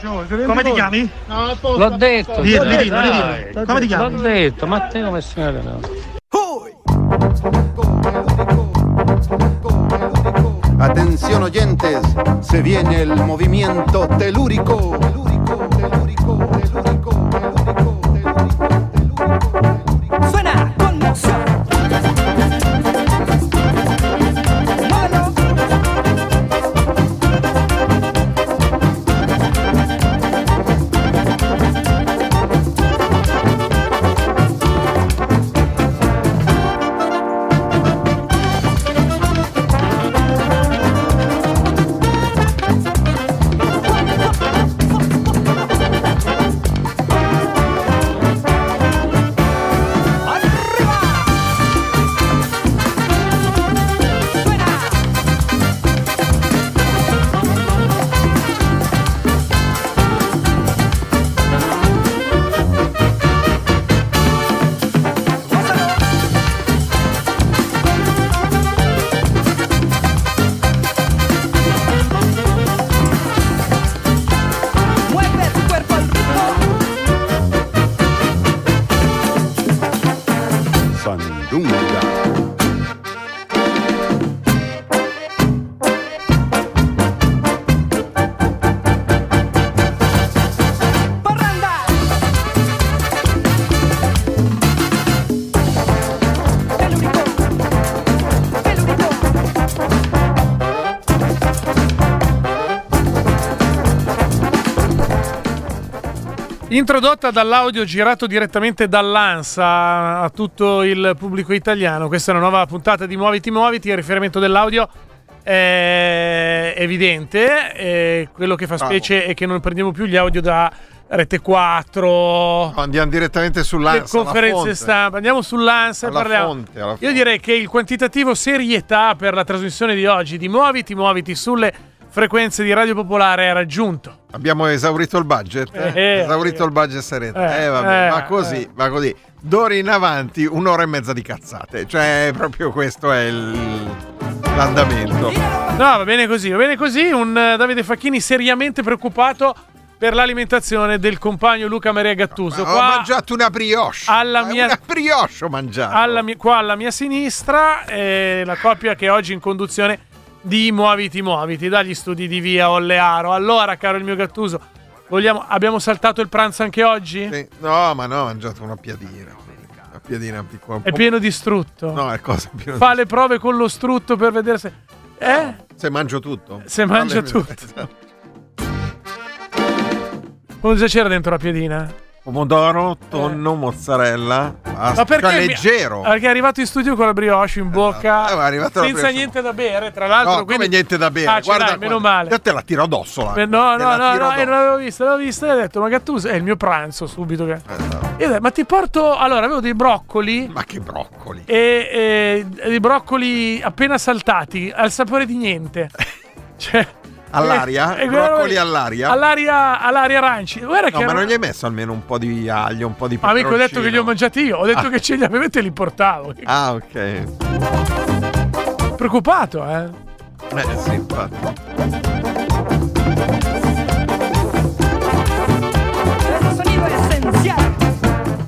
Come ti chiami? L'ho detto. Dillo, dillo, dillo. Come ti chiami? L'ho detto, Matteo Messina no. Atención oyentes, se viene el movimiento telúrico. Introdotta dall'audio girato direttamente dall'ANSA a tutto il pubblico italiano, questa è una nuova puntata di Muoviti Muoviti, il riferimento dell'audio è evidente, e quello che fa specie è che non prendiamo più gli audio da Rete 4, Andiamo direttamente sull'ANSA. conferenze fonte. stampa, andiamo sull'ANSA e Alla parliamo. fonte, alla Io fonte. direi che il quantitativo serietà per la trasmissione di oggi di Muoviti Muoviti sulle frequenze di Radio Popolare è raggiunto. Abbiamo esaurito il budget? eh? Eh, esaurito eh. il budget sereno. Eh, Eh, vabbè, eh, ma così, eh. ma così. D'ora in avanti un'ora e mezza di cazzate. Cioè, proprio questo è il- l'andamento. No, va bene così, va bene così. Un eh, Davide Facchini seriamente preoccupato per l'alimentazione del compagno Luca Maria Gattuso. Ho Qua, mangiato una brioche. alla Ma mia- Una brioche ho mangiato. alla mia, qua alla mia sinistra, eh, la coppia che oggi in conduzione di Muoviti Muoviti dagli studi di via Ollearo. Allora, caro il mio Gattuso, vogliamo, abbiamo saltato il pranzo anche oggi? Sì, No, ma no, ho mangiato una piadina. Una piadina piccola. un È pieno di strutto. No, è cosa pieno Fa le prove con lo strutto per vedere se. Eh? Se mangio tutto. Se Vabbè, tutto. Cosa c'era dentro la piedina? Pomodoro, tonno, mozzarella. Ma Pasta perché mi- leggero. Perché è arrivato in studio con la brioche in bocca, Eh, ma la senza niente da bere, tra l'altro. No, quindi... come niente da bere. Ah, guarda, guarda. meno male. Io te la tiro addosso. La, Eh, No, no, no, no, io addosso. non l'avevo vista, l'avevo vista e ho detto, ma Gattuso è il mio pranzo subito. Che... Eh, no. Io detto, ma ti porto, allora, avevo dei broccoli Ma che broccoli. e, e dei broccoli appena saltati, al sapore di niente. Cioè... All'aria? e- e guarda- Broccoli all'aria? All'aria, all'aria aranci. Guarda No, che ma era- non gli hai messo almeno un po' di aglio, un po' di Ma mica ho detto che li ho peperoncino? mangiati io, ho detto Ah. che ce li avevate e li portavo. Ah, ok. Eh, Preoccupato, eh? sì, infatti.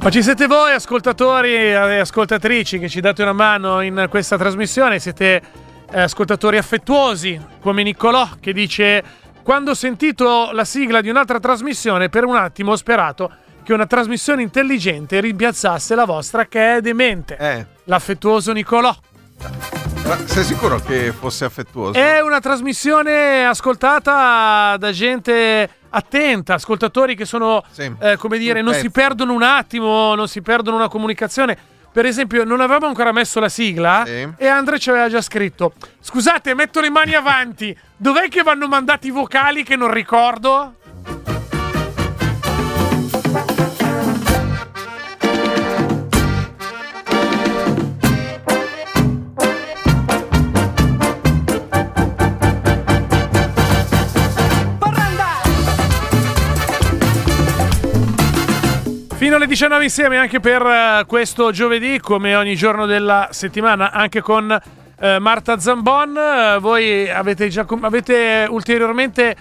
Ma ci siete voi, ascoltatori e ascoltatrici, che ci date una mano in questa trasmissione? Siete eh, ascoltatori affettuosi, come Niccolò, che dice: Quando ho sentito la sigla di un'altra trasmissione, per un attimo ho sperato che una trasmissione intelligente rimpiazzasse la vostra, che è demente. Eh, L'affettuoso Niccolò. sei sicuro che fosse affettuoso? È una trasmissione ascoltata da gente attenta, ascoltatori che sono, Sì, eh, come dire, non si pezzo. perdono un attimo, non si perdono una comunicazione. Per esempio, non avevamo ancora messo la sigla Sì. e Andre ci aveva già scritto: Scusate, metto le mani avanti. Dov'è che vanno mandati i vocali che non ricordo? Fino alle 19 insieme anche per eh, questo giovedì, come ogni giorno della settimana, anche con eh, Marta Zambon. Eh, voi avete, già avete ulteriormente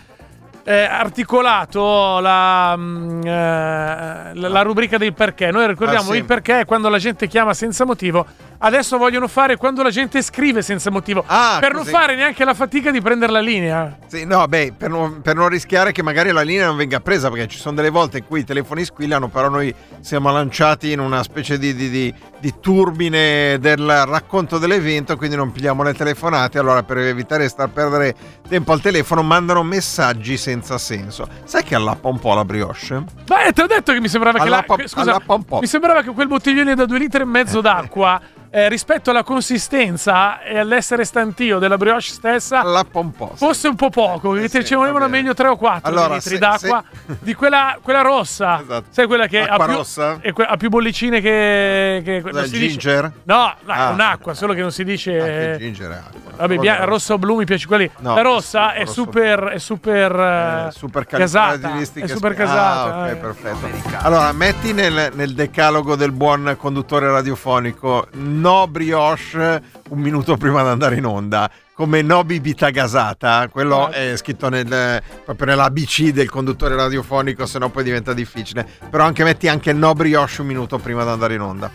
eh, articolato la, mm, eh, la, rubrica del perché. Noi ricordiamo Ah, sì. il perché è quando la gente chiama senza motivo. Adesso vogliono fare quando la gente scrive senza motivo. Ah, per non così. fare neanche la fatica di prendere la linea. Sì, no, beh, per non, per non rischiare che magari la linea non venga presa, perché ci sono delle volte in cui i telefoni squillano, però noi siamo lanciati in una specie di, di- di- di turbine del racconto dell'evento, quindi non pigliamo le telefonate. Allora, per evitare di star perdere tempo al telefono, mandano messaggi senza senso. Sai che allappa un po' la brioche? Beh, ti ho detto che mi sembrava che la, Allappa- scusa, allappa un po'. mi sembrava che quel bottiglione da due litri e mezzo d'acqua eh, rispetto alla consistenza e all'essere stantio della brioche stessa Allappa un po'. sì. fosse un po' poco, che Eh ti sì, ci volevano meglio 3 o 4 Allora, litri se- d'acqua se- di quella, quella rossa. Esatto. Sai quella che ha più, rossa? que- ha più bollicine che, che non il si dice- ginger? No, no, è Ah. un'acqua, solo che non si dice Anche il ginger è acqua. Vabbè, Però bia- no. rossa o blu mi piace quelli. No, la rossa è rosso super, è super, eh, Eh, super casata. È super spi- casata. Ah, ok, eh. perfetto. Allora, metti nel, nel decalogo del buon conduttore radiofonico no brioche un minuto prima di andare in onda. Come no bibita gasata, quello è scritto nel, proprio nell'ABC del conduttore radiofonico, se no poi diventa difficile. Però anche metti anche no brioche un minuto prima di andare in onda.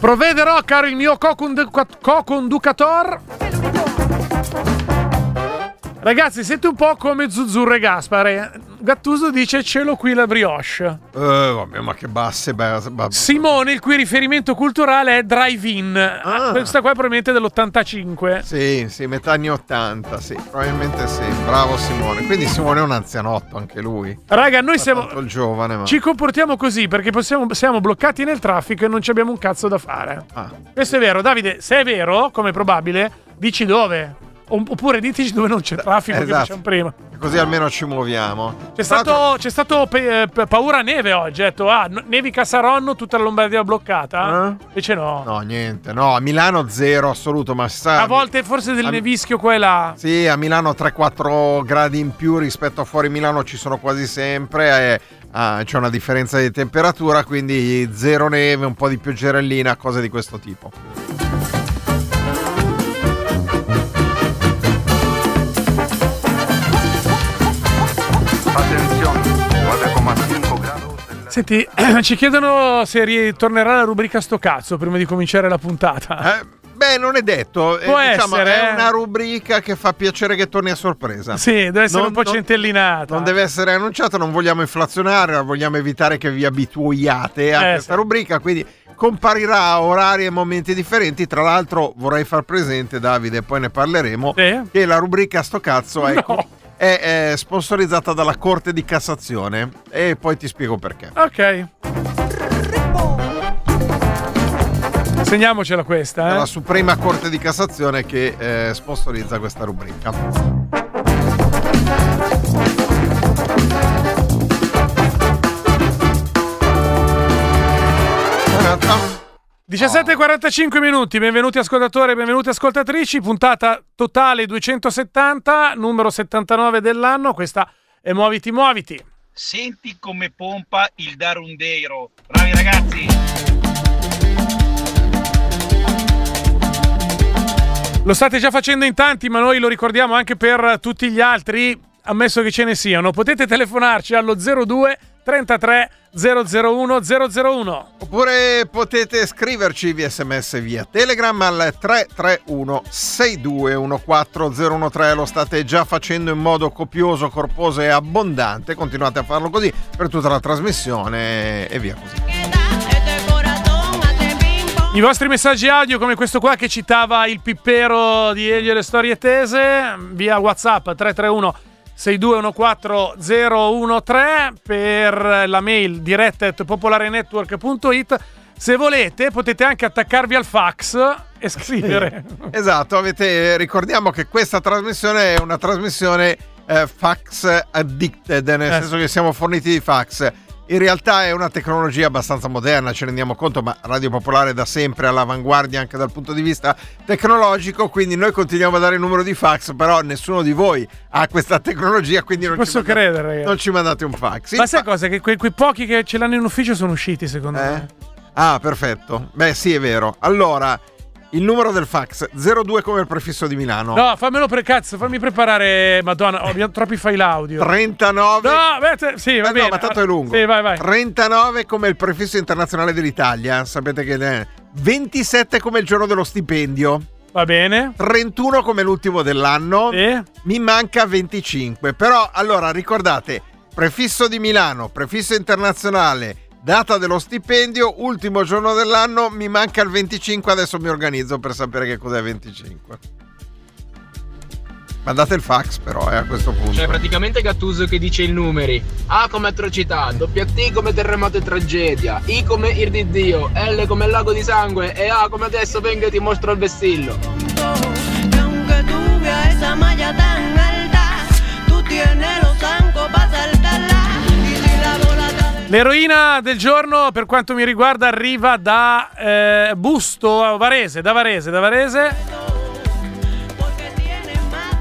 Provvederò, caro il mio co-condu- co-conducator. Ragazzi, siete un po' come Zuzzurro e Gaspare. Gattuso dice ce l'ho qui la brioche. Eh, vabbè, ma che basse, basse, basse. Simone, il cui riferimento culturale è Drive-In. Ah. Questa qua è probabilmente dell'85. Sì, sì, metà anni 80, sì, probabilmente sì. Bravo Simone. Quindi Simone è un anzianotto anche lui. Raga, noi siamo... Tanto il giovane, ma... Ci comportiamo così perché possiamo- siamo bloccati nel traffico e non ci abbiamo un cazzo da fare. Ah. Questo è vero. Davide, se è vero, come è probabile, dici dove. Oppure diteci dove non c'è traffico che Esatto. facciamo prima. Così almeno ci muoviamo. C'è stato, c'è stato pe- eh, pe- paura neve oggi. Ho detto, ah, nevica Saronno, tutta la Lombardia bloccata. Eh? Invece no. No, niente. No, a Milano zero assoluto, ma sa... A volte forse del a- nevischio qua e là. Sì, a Milano 3-4 gradi in più rispetto a fuori Milano ci sono quasi sempre. E, ah, c'è una differenza di temperatura, quindi zero neve, un po' di pioggerellina, cose di questo tipo. Senti, ci chiedono se ritornerà la rubrica sto cazzo prima di cominciare la puntata. Eh, beh, non è detto. Eh, Può diciamo, essere, è eh. una rubrica che fa piacere che torni a sorpresa. Sì, deve essere Non- un po' centellinata. Non deve essere annunciato, non vogliamo inflazionare, vogliamo evitare che vi abituiate a Eh, questa sì. rubrica, quindi comparirà a orari e momenti differenti. Tra l'altro vorrei far presente, Davide, poi ne parleremo, Sì? che la rubrica Sto cazzo è, No. È, è sponsorizzata dalla Corte di Cassazione e poi ti spiego perché. Ok. Segniamocela È questa, eh. la Suprema Corte di Cassazione che eh, sponsorizza questa rubrica. 17.45 minuti, benvenuti ascoltatori benvenuti ascoltatrici, puntata totale 270, numero 79 dell'anno, questa è Muoviti Muoviti. Senti come pompa il Darundeiro. Bravi ragazzi! Lo state già facendo in tanti, ma noi lo ricordiamo anche per tutti gli altri, ammesso che ce ne siano. Potete telefonarci allo 02 33 001 001. Oppure potete scriverci via sms via Telegram al 331 6214013. Lo state già facendo in modo copioso, corposo e abbondante. Continuate a farlo così per tutta la trasmissione e via così. I vostri messaggi audio, come questo qua che citava il pippero di Elio e le storie tese, via WhatsApp 331 6214013 per la mail diretta at popolarenetwork.it. Se volete, potete anche attaccarvi al fax e scrivere. Esatto, avete, ricordiamo che questa trasmissione è una trasmissione eh, fax addicted, nel Eh. senso che siamo forniti di fax. In realtà è una tecnologia abbastanza moderna, ce ne rendiamo conto, ma Radio Popolare è da sempre all'avanguardia anche dal punto di vista tecnologico, quindi noi continuiamo a dare il numero di fax, però nessuno di voi ha questa tecnologia, quindi non, Posso ci, mandate, credere, non ci mandate un fax. Ma sai fa- cosa? Che quei, quei pochi che ce l'hanno in ufficio sono usciti, secondo Eh? me. Ah, perfetto. Beh, sì, è vero. Allora, il numero del fax 02 come il prefisso di Milano. No, fammelo per cazzo, fammi preparare. Madonna, ho abbiamo troppi file audio. 39 No, beh, sì, va Eh, bene. no, ma tanto è lungo. Sì, vai, vai. 39 come il prefisso internazionale dell'Italia, sapete che è 27 come il giorno dello stipendio, Va bene. 31 come l'ultimo dell'anno. Sì. Mi manca 25. Però allora ricordate, prefisso di Milano, prefisso internazionale, data dello stipendio, ultimo giorno dell'anno, mi manca il 25, adesso mi organizzo per sapere che cos'è 25. Mandate il fax però, eh, a questo punto. Cioè, praticamente Gattuso che dice i numeri. A come atrocità, T come terremoto e tragedia, I come ir di Dio, L come lago di sangue e A come adesso vengo e ti mostro il vessillo. Que aunque esa tan alta, tú tienes L'eroina del giorno, per quanto mi riguarda, arriva da eh, Busto, Varese, da Varese, da Varese.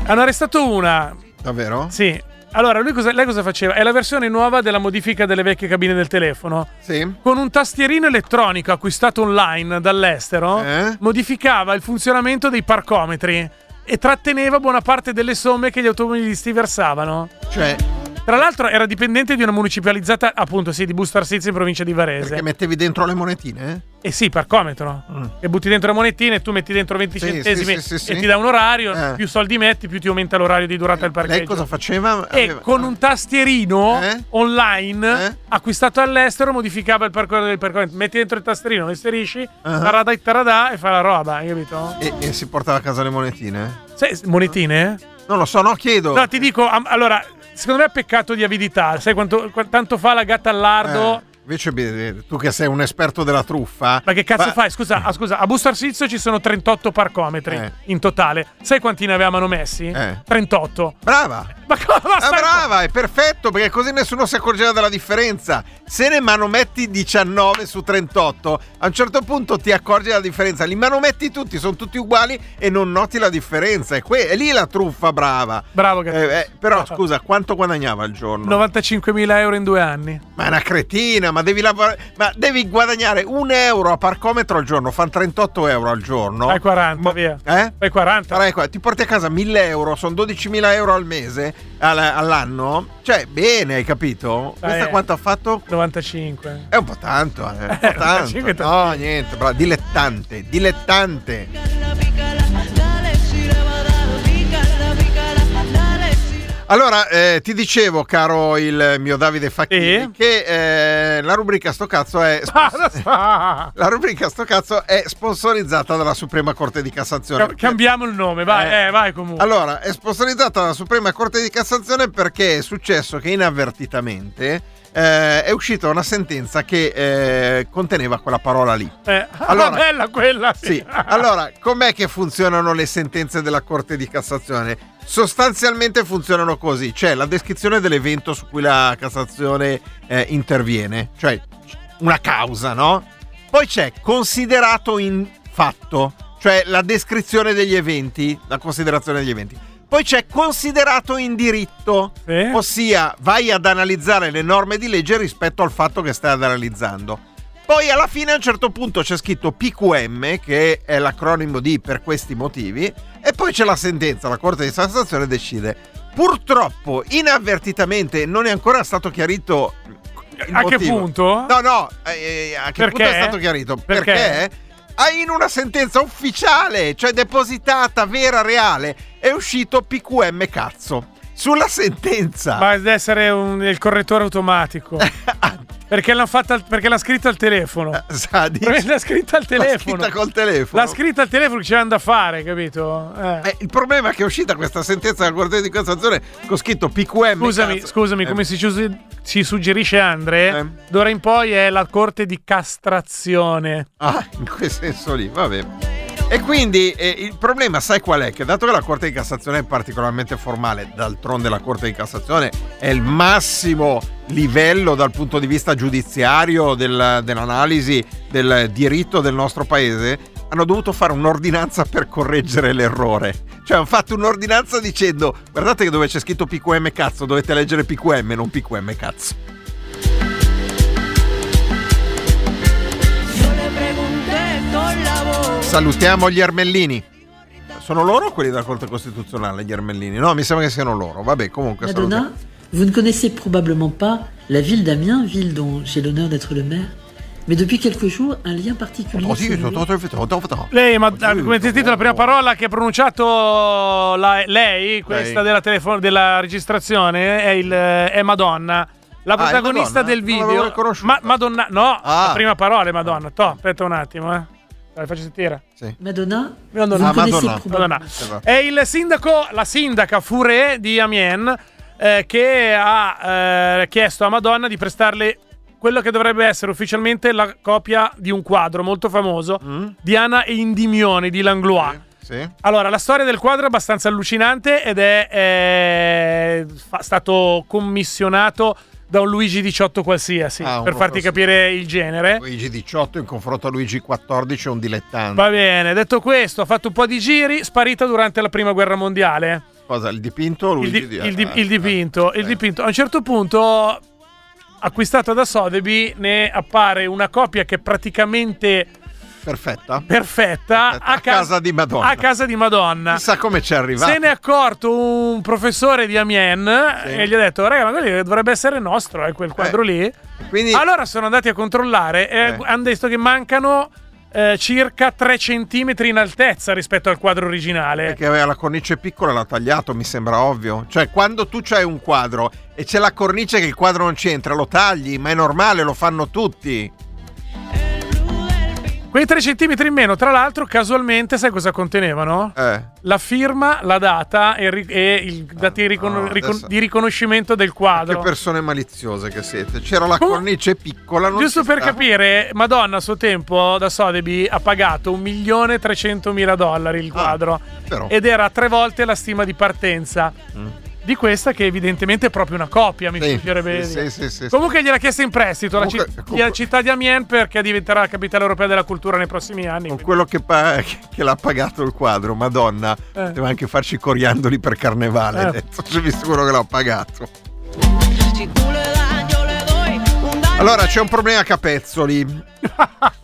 Hanno arrestato una. Davvero? Sì. Allora, lui cosa, lei cosa faceva? È la versione nuova della modifica delle vecchie cabine del telefono. Sì. Con un tastierino elettronico acquistato online dall'estero, Eh? modificava il funzionamento dei parcometri e tratteneva buona parte delle somme che gli automobilisti versavano. Cioè, Tra l'altro era dipendente di una municipalizzata, appunto, sì, di Busto Arsizio in provincia di Varese. perché mettevi dentro le monetine? Eh sì, parcometro. Mm. E butti dentro le monetine e tu metti dentro 20 Sì, centesimi sì, sì, sì, e sì. ti dà un orario. Eh. Più soldi metti, più ti aumenta l'orario di durata del parcheggio. Lei cosa faceva? E Aveva- con un tastierino Eh? online Eh? acquistato all'estero modificava il parcometro del parcometro. Metti dentro il tastierino, lo inserisci, Ah. taradà e taradà e fa la roba, hai capito? E, e si portava a casa le monetine? Sai, monetine? Non lo so, no, chiedo. No, ti dico, allora, secondo me è peccato di avidità. Sai quanto, qua- tanto fa la gatta al lardo? Eh, invece tu che sei un esperto della truffa. Ma che cazzo fa- fai? Scusa, ah, scusa, a Busto Arsizio ci sono 38 parcometri Eh. in totale. Sai quanti ne avevano messi? Eh. 38. Brava! Ma cosa Ah, brava, è perfetto perché così nessuno si accorgeva della differenza. Se ne manometti 19 su 38, a un certo punto ti accorgi della differenza. Li manometti tutti, sono tutti uguali e non noti la differenza. È, que- è lì la truffa brava. Bravo, Eh, eh, però scusa, quanto guadagnava al giorno? 95.000 euro in due anni. Ma è una cretina, ma devi lavorare. Ma devi guadagnare un euro a parcometro al giorno, fanno 38 euro al giorno. Fai 40, Ma- via. Eh? Fai 40. Farai qua, ti porti a casa 1000 euro, sono 12.000 euro al mese, al- all'anno. Cioè, bene, hai capito? Dai, Questa eh. quanto ha fatto? 95. È un po' tanto, eh. Un po' 95 tanto. No, niente, bravo. Dilettante, dilettante. Allora, eh, ti dicevo, caro il mio Davide Facchini, Sì? che eh, la rubrica Sto cazzo è. La rubrica Sto cazzo è sponsorizzata dalla Suprema Corte di Cassazione. Cam- Cambiamo il nome, vai, Eh. eh, vai comunque. Allora, è sponsorizzata dalla Suprema Corte di Cassazione perché è successo che inavvertitamente eh, è uscita una sentenza che eh, conteneva quella parola lì. Eh, Allora- bella quella, sì. Sì, allora, com'è che funzionano le sentenze della Corte di Cassazione? Sostanzialmente funzionano così, c'è la descrizione dell'evento su cui la Cassazione eh, interviene, cioè una causa, no? Poi c'è considerato in fatto, cioè la descrizione degli eventi, la considerazione degli eventi. Poi c'è considerato in diritto, Sì. ossia vai ad analizzare le norme di legge rispetto al fatto che stai analizzando. Poi alla fine a un certo punto c'è scritto PQM, che è l'acronimo di per questi motivi, e poi c'è la sentenza, la Corte di Cassazione decide. Purtroppo, inavvertitamente, non è ancora stato chiarito A che punto? No, no, eh, a che Perché? punto è stato chiarito? Perché? Perché? Ah, in una sentenza ufficiale, cioè depositata, vera, reale, è uscito PQM cazzo. Sulla sentenza. Ma deve essere un- il correttore automatico. perché al- perché l'ha scritta al telefono. Sa, dici- L'ha scritta al L'ha telefono. scritta col telefono. L'ha scritta al telefono che c'era da fare, capito? Eh. Eh, il problema è che è uscita questa sentenza della Corte di Cassazione con scritto PQM. Scusami, cazzo. scusami, Eh, come si, ci suggerisce Andre, Eh. d'ora in poi è la corte di castrazione. Ah, in quel senso lì, vabbè. E quindi eh, il problema, sai qual è? Che dato che la Corte di Cassazione è particolarmente formale, d'altronde la Corte di Cassazione è il massimo livello dal punto di vista giudiziario del- dell'analisi del diritto del nostro paese, hanno dovuto fare un'ordinanza per correggere l'errore. Cioè hanno fatto un'ordinanza dicendo guardate che dove c'è scritto PQM cazzo dovete leggere PQM, non PQM cazzo. Salutiamo gli Ermellini. Sono loro quelli della Corte Costituzionale, gli Ermellini? No, mi sembra che siano loro. Vabbè, comunque Madonna, salutiamo. vous ne connaissez probablement pas la ville d'Amiens, ville dont j'ai l'honneur d'être le maire. Mais depuis quelques jours, un lien particulier. Oh, sì, Lei, ma ah, come ti sentito la prima parola che ha pronunciato la- lei, questa Lei. della, telefo- della registrazione, è, il, è Madonna. La Ah, protagonista Madonna? del video. Ma- Madonna, no, Ah. la prima parola è Madonna. To, aspetta un attimo, eh. Dai, faccio sentire. Madonna, Madonna. ne Ah, Madonna. Madonna. È il sindaco, la sindaca Fouré di Amiens eh, che ha eh, chiesto a Madonna di prestarle quello che dovrebbe essere ufficialmente la copia di un quadro molto famoso di Anna e Indimione di Langlois. Sì. Allora, la storia del quadro è abbastanza allucinante ed è eh, fa- stato commissionato da un Luigi XVIII qualsiasi, Ah, per farti capire il genere. Luigi 18 in confronto a Luigi 14 è un dilettante. Va bene, detto questo, ha fatto un po' di giri, sparita durante la prima guerra mondiale. Cosa, il dipinto o Il, Luigi di- di- il di- eh, il dipinto, il dipinto. A un certo punto, acquistato da Sotheby, ne appare una copia che praticamente Perfetta. perfetta a casa di Madonna. A casa di Madonna. Chissà come ci è arrivato. Se ne è accorto un professore di Amiens e gli ha detto: Raga, ma quello dovrebbe essere nostro, è quel quadro lì. Quindi Allora sono andati a controllare e Eh. hanno detto che mancano eh, circa 3 centimetri in altezza rispetto al quadro originale. Perché aveva la cornice piccola l'ha tagliato, mi sembra ovvio. Cioè, quando tu c'hai un quadro e c'è la cornice che il quadro non c'entra, lo tagli, ma è normale, lo fanno tutti. Quei 3 centimetri in meno, tra l'altro, casualmente, sai cosa contenevano? Eh. La firma, la data e, ri- e i dati ricon- no, ricon- di riconoscimento del Che quadro. persone maliziose che siete. C'era la Com- cornice piccola. Non Giusto per stava. capire, Madonna a suo tempo da Sotheby ha pagato 1.300.000 dollari il quadro però. ed era tre volte la stima di partenza Mm. Di questa che evidentemente è proprio una copia, mi Sì, piacerebbe sì, sì, sì, sì. Comunque gliel'ha chiesta in prestito Comunque- ci- comunque- alla città di Amiens perché diventerà la capitale europea della cultura nei prossimi anni. Con quindi- quello che, pa- che l'ha pagato il quadro, Madonna, Eh. deve anche farci i coriandoli per carnevale. Eh. Ci visto quello che l'ha pagato. Allora, c'è un problema a capezzoli.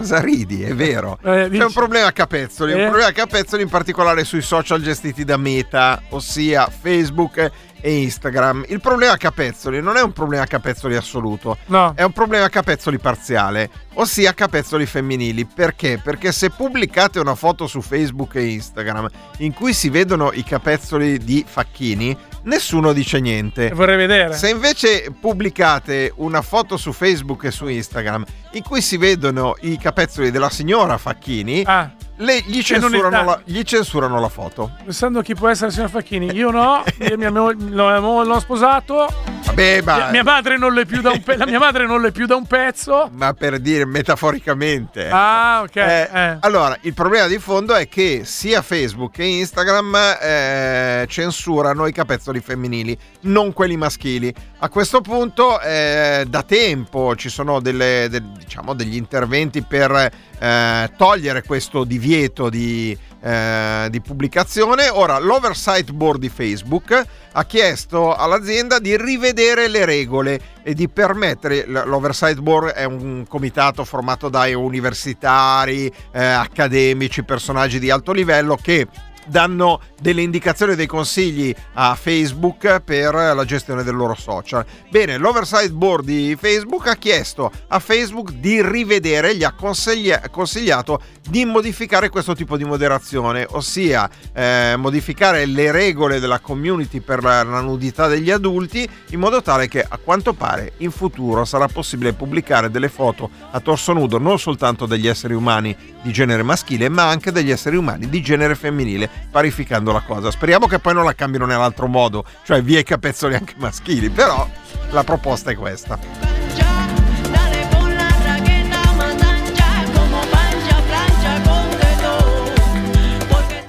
Cosa ridi? È vero. Eh, C'è un problema a capezzoli, un Eh? problema a capezzoli in particolare sui social gestiti da Meta, ossia Facebook e Instagram. Il problema a capezzoli non è un problema a capezzoli assoluto, No. è un problema a capezzoli parziale, ossia capezzoli femminili. Perché? Perché se pubblicate una foto su Facebook e Instagram in cui si vedono i capezzoli di Facchini, nessuno dice niente. Vorrei vedere. Se invece pubblicate una foto su Facebook e su Instagram in cui si vedono i capezzoli della signora Facchini, Ah, le- gli, censurano la, gli censurano la foto. pensando chi può essere il signor Facchini. Io no, io mia l'ho, l'ho sposato. Vabbè, ma, Mia, mia madre non l'è più da un pe- la mia madre non l'è più da un pezzo. ma per dire metaforicamente. Ah, ok. Eh, eh. Allora, il problema di fondo è che sia Facebook che Instagram eh, censurano i capezzoli femminili, non quelli maschili. A questo punto, eh, da tempo ci sono delle, de- diciamo, degli interventi per eh, togliere questo divieto di, eh, di pubblicazione. Ora, l'Oversight Board di Facebook ha chiesto all'azienda di rivedere le regole e di permettere l'Oversight Board è un comitato formato da universitari, eh, accademici, personaggi di alto livello che danno delle indicazioni dei consigli a Facebook per la gestione del loro social. Bene, l'Oversight Board di Facebook ha chiesto a Facebook di rivedere, gli ha consiglia- consigliato di modificare questo tipo di moderazione, ossia eh, modificare le regole della community per la nudità degli adulti in modo tale che a quanto pare in futuro sarà possibile pubblicare delle foto a torso nudo non soltanto degli esseri umani di genere maschile ma anche degli esseri umani di genere femminile parificando la cosa speriamo che poi non la cambino nell'altro modo cioè via i capezzoli anche maschili però la proposta è questa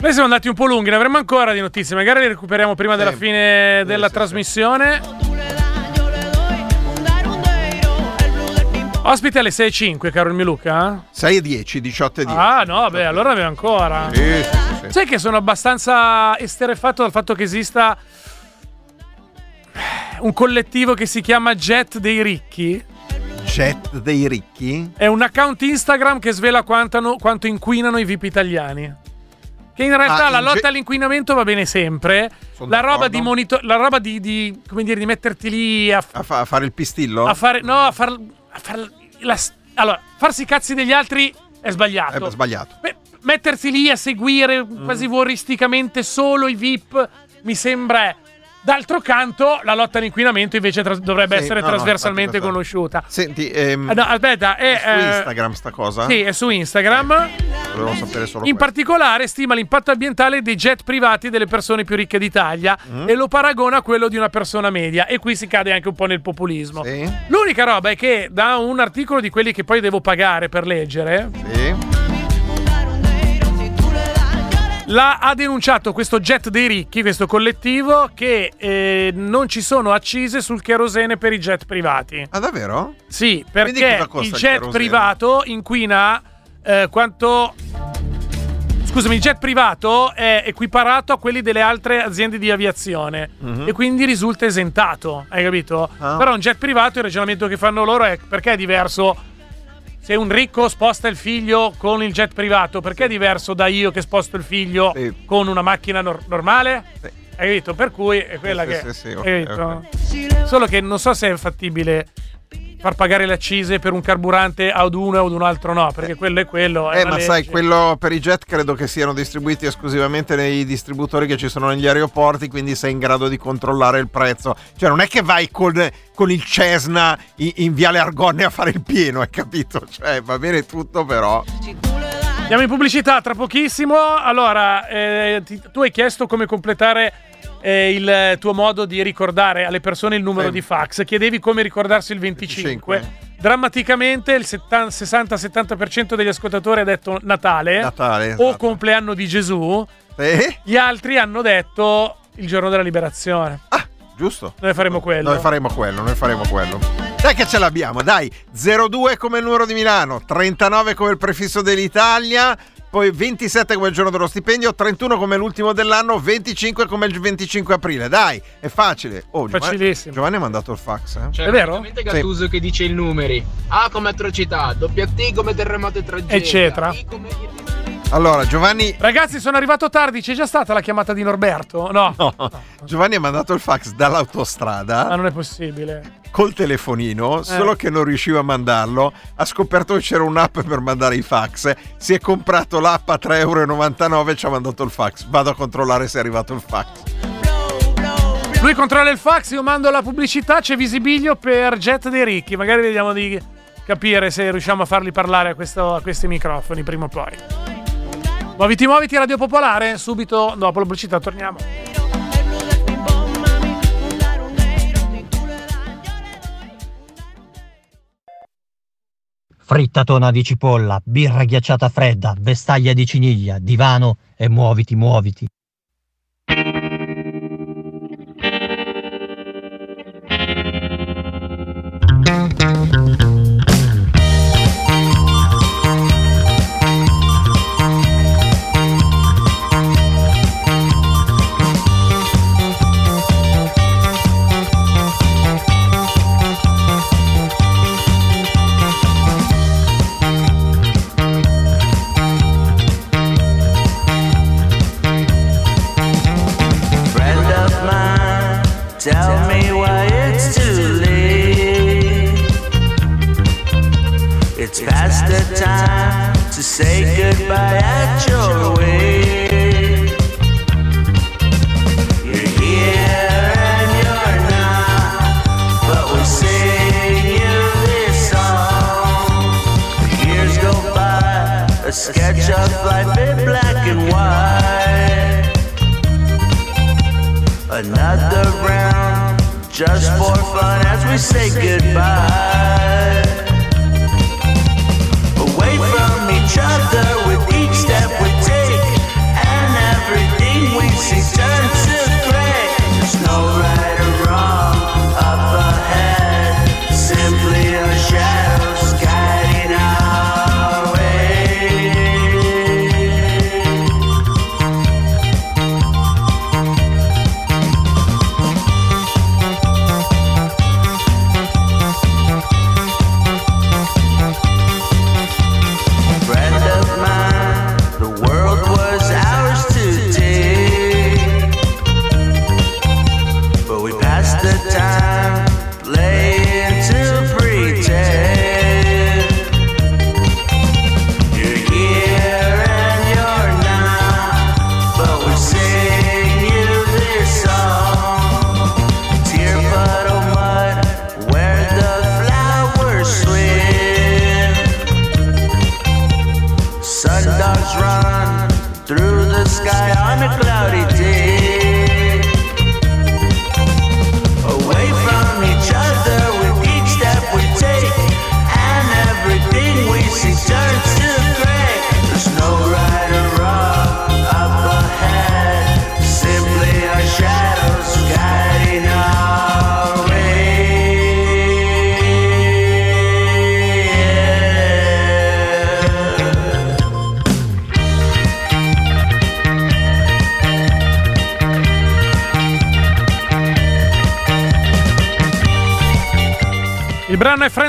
Noi siamo andati un po' lunghi, ne avremo ancora di notizie. Magari le recuperiamo prima della fine della trasmissione. Ospite alle 6.05, caro il mio Luca. 6 e 10 18 e 10 Ah, no, beh, allora abbiamo ancora. Sì, sì, sì. Sai che sono abbastanza esterefatto dal fatto che esista un collettivo che si chiama Jet dei ricchi? jet dei ricchi? È un account Instagram che svela quantano- quanto inquinano i VIP italiani. Che in realtà Ah, la in lotta ge- all'inquinamento va bene sempre. La roba, di, monitor- la roba di, di- come dire, di metterti lì a, A, fa- a fare il pistillo? a fare. No, a far. Far la allora, farsi i cazzi degli altri è sbagliato. È sbagliato. Beh, mettersi lì a seguire Mm. quasi voristicamente solo i VIP mi sembra. D'altro canto, la lotta all'inquinamento invece tras- dovrebbe Sì, essere no, no, trasversalmente infatti, conosciuta. Senti, ehm, Eh, no, aspetta, è, su eh, Instagram sta cosa? Sì, è su Instagram. Volevo sapere solo In questo. particolare stima l'impatto ambientale dei jet privati delle persone più ricche d'Italia Mm. e lo paragona a quello di una persona media. E qui si cade anche un po' nel populismo. Sì, L'unica roba è che da un articolo di quelli che poi devo pagare per leggere, sì. La, ha denunciato questo jet dei ricchi, questo collettivo, che eh, non ci sono accise sul kerosene per i jet privati. Ah, davvero? Sì, perché il il jet kerosene? privato inquina eh, quanto. Scusami, il jet privato è equiparato a quelli delle altre aziende di aviazione Mhm. e quindi risulta esentato, hai capito? Ah. Però un jet privato, il ragionamento che fanno loro è perché è diverso. Se un ricco sposta il figlio con il jet privato, perché è diverso da io che sposto il figlio Sì. con una macchina nor- normale? Sì. Hai capito? Per cui è quella Sì, che. sì, sì, hai ok, capito? ok. Solo che non so se è fattibile far pagare le accise per un carburante ad uno e ad un altro no, perché quello è quello. è Eh, ma sai, legge. quello per i jet credo che siano distribuiti esclusivamente nei distributori che ci sono negli aeroporti, quindi sei in grado di controllare il prezzo. Cioè, non è che vai con, con il Cessna in, in Viale Argonne a fare il pieno, hai capito? Cioè, va bene tutto, però. Andiamo in pubblicità tra pochissimo. Allora, eh, ti- tu hai chiesto come completare eh, il tuo modo di ricordare alle persone il numero Sì. di fax. Chiedevi come ricordarsi il 25. 25. Drammaticamente il 70 60-70% degli ascoltatori ha detto Natale, Natale. o esatto. compleanno di Gesù. Sì? Gli altri hanno detto il giorno della liberazione. Ah, giusto. Noi faremo quello. Noi faremo quello, noi faremo quello. Dai che ce l'abbiamo, dai. 02 come il numero di Milano, 39 come il prefisso dell'Italia, poi 27 come il giorno dello stipendio, 31 come l'ultimo dell'anno, 25 come il 25 aprile. Dai, è facile. Oh, Giovanni, Facilissimo. Giovanni ha mandato il fax, eh? Cioè, È vero? praticamente Gattuso che dice i numeri. A come atrocità, doppia T come terremoto e tragedia. Eccetera. Allora, Giovanni Ragazzi, sono arrivato tardi. C'è già stata la chiamata di Norberto? No. no, Giovanni ha mandato il fax dall'autostrada. Ma non è possibile. Col telefonino, solo che non riusciva a mandarlo, ha scoperto che c'era un'app per mandare i fax, si è comprato l'app a 3,99 euro e ci ha mandato il fax. Vado a controllare se è arrivato il fax. Lui controlla il fax, io mando la pubblicità, c'è visibilio per Jet dei ricchi. Magari vediamo di capire se riusciamo a farli parlare a, questo- a questi microfoni prima o poi. Muoviti, muoviti, Radio Popolare. Subito dopo la pubblicità torniamo. Frittatona di cipolla, birra ghiacciata fredda, vestaglia di ciniglia, divano e muoviti, muoviti.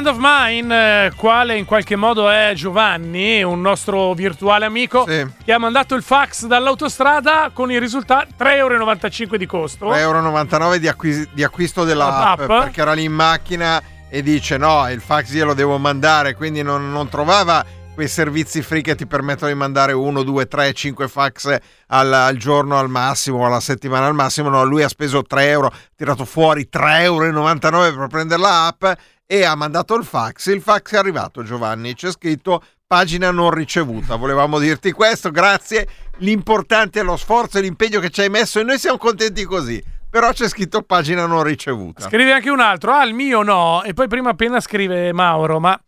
Friend of Mine, eh, quale in qualche modo è Giovanni, un nostro virtuale amico, che ha mandato il fax dall'autostrada con il risultato 3,95 euro di costo. 3,99 euro di, acquis- di acquisto della app, perché era lì in macchina e dice no, il fax io lo devo mandare, quindi non, non trovava quei servizi free che ti permettono di mandare 1, 2, 3, 5 fax al, al giorno al massimo alla settimana al massimo. No, lui ha speso 3 euro, ha tirato fuori 3,99 euro per prendere la app e ha mandato il fax. Il fax è arrivato, Giovanni. C'è scritto pagina non ricevuta. Volevamo dirti questo, grazie. L'importante è lo sforzo e l'impegno che ci hai messo e noi siamo contenti così. Però c'è scritto pagina non ricevuta. Scrive anche un altro, ah il mio no, e poi prima appena scrive Mauro, ma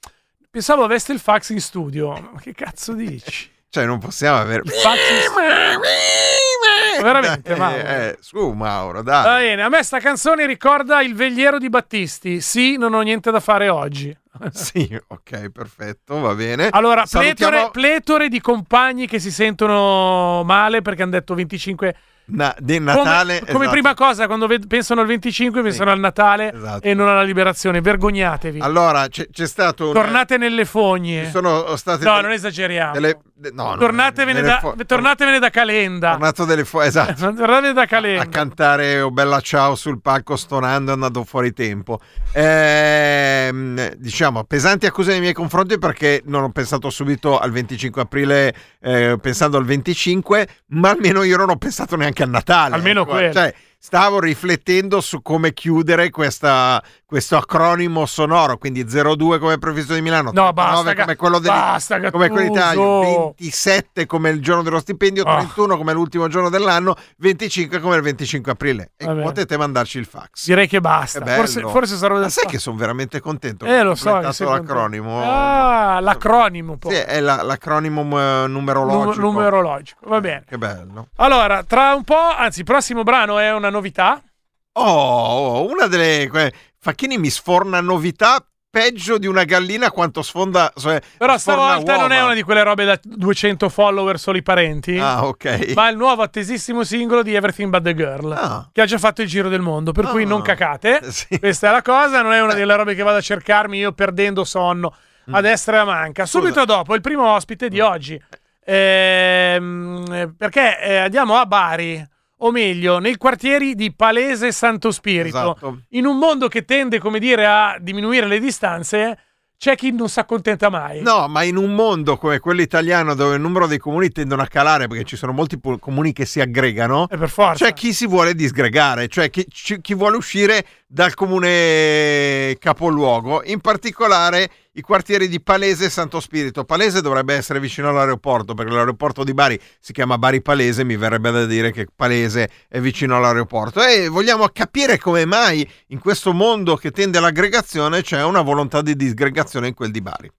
pensavo aveste il fax in studio. Ma che cazzo dici? Cioè, non possiamo avere. Studio. Veramente, Mauro. Eh, eh, su, Mauro, Va dai. bene, a me sta canzone ricorda il vegliero di Battisti. Sì, non ho niente da fare oggi. Sì, ok, perfetto, va bene. Allora, Salutiamo- pletore, pletore di compagni che si sentono male perché hanno detto 25. Na- di Natale. come, come esatto. prima cosa, quando ved- pensano al 25, pensano al Natale Esatto. e non alla liberazione. Vergognatevi. Allora, c'è, c'è stato. un- Tornate nelle fogne. Ci sono state. No, delle- non esageriamo. delle- de- no, no, tornatevene, delle da, fo- tornatevene da Calenda. tornato delle fo- esatto. Tornatevene da a Calenda. cantare Oh Bella Ciao sul palco stonando e andando fuori tempo. Ehm, diciamo, pesanti accuse nei miei confronti perché non ho pensato subito al 25 aprile eh, pensando al 25, ma almeno io non ho pensato neanche a Natale. Almeno ecco. quello. Cioè, stavo riflettendo su come chiudere questa- questo acronimo sonoro, quindi 02 come prefisso di Milano, No, 39 basta, come quello del- basta, come quello d'Italia, Gattuso. 27 come il giorno dello stipendio, Ah. 31 come l'ultimo giorno dell'anno, 25 come il 25 aprile. E Vabbè. potete mandarci il fax. Direi che basta. Forse, forse sarò Ma sai che sono veramente contento Eh, lo so. l'acronimo. Ah, l'acronimo. Sì, è la- l'acronimo eh, numerologico. Num- numerologico. Va bene. Che bello. Allora, tra un po', anzi, il prossimo brano è una novità. Oh, una delle... que- Facchini mi sforna novità peggio di una gallina quanto sfonda... Cioè, Però stavolta non è una di quelle robe da 200 follower solo i parenti. Ah, ok. Ma è il nuovo attesissimo singolo di Everything But the Girl, Ah. che ha già fatto il giro del mondo. Per cui Ah. non cacate. Sì. Questa è la cosa, non è una delle robe che vado a cercarmi io perdendo sonno Mm. a destra e a manca. Subito dopo, il primo ospite di oggi. Ehm, perché eh, andiamo a Bari, o meglio, nei quartieri di Palese e Santo Spirito. Esatto. In un mondo che tende, come dire, a diminuire le distanze, c'è chi non si accontenta mai. No, ma in un mondo come quello italiano dove il numero dei comuni tendono a calare perché ci sono molti comuni che si aggregano, E per forza. c'è chi si vuole disgregare, cioè chi, chi vuole uscire dal comune capoluogo, in particolare i quartieri di Palese e Santo Spirito. Palese dovrebbe essere vicino all'aeroporto perché l'aeroporto di Bari si chiama Bari Palese, mi verrebbe da dire che Palese è vicino all'aeroporto e vogliamo capire come mai in questo mondo che tende all'aggregazione c'è una volontà di disgregazione in quel di Bari.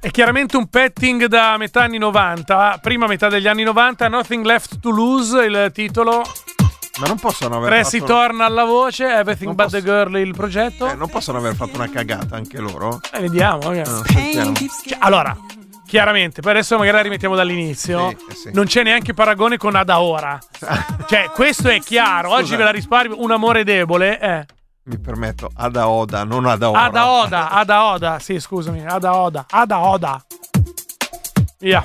È chiaramente un petting da metà anni 90, prima metà degli anni 90, Nothing Left to Lose, il titolo. Ma non possono aver Tre si fatto- torna alla voce, Everything Non But posso- the Girl il progetto. Eh, non possono aver fatto una cagata anche loro? Eh, vediamo. No, sentiamo. Cioè, allora, chiaramente, poi adesso magari la rimettiamo dall'inizio. Sì, eh sì. Non c'è neanche paragone con Ada Ora. cioè, questo è chiaro. Oggi Scusa. ve la risparmio. Un amore debole. Eh. Mi permetto, Ada Oda, non Ada Ora. Ada Oda, Ada Oda. Sì, scusami. Ada Oda. Ada Oda. Via.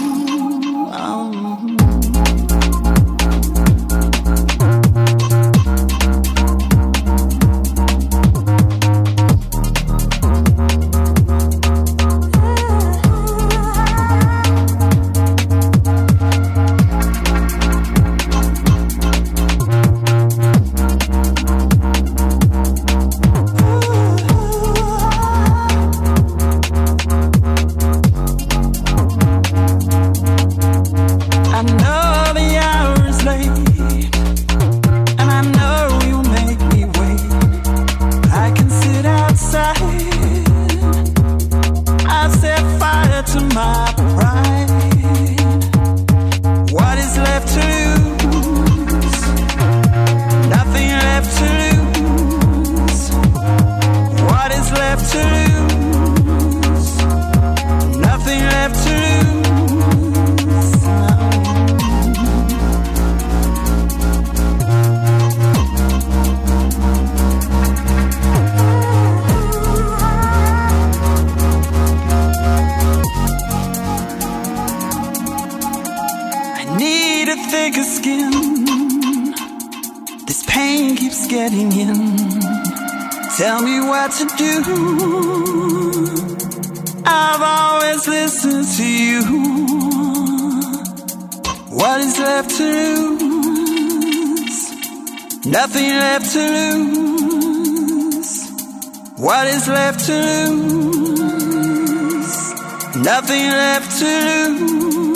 What is left to lose? Nothing left to lose.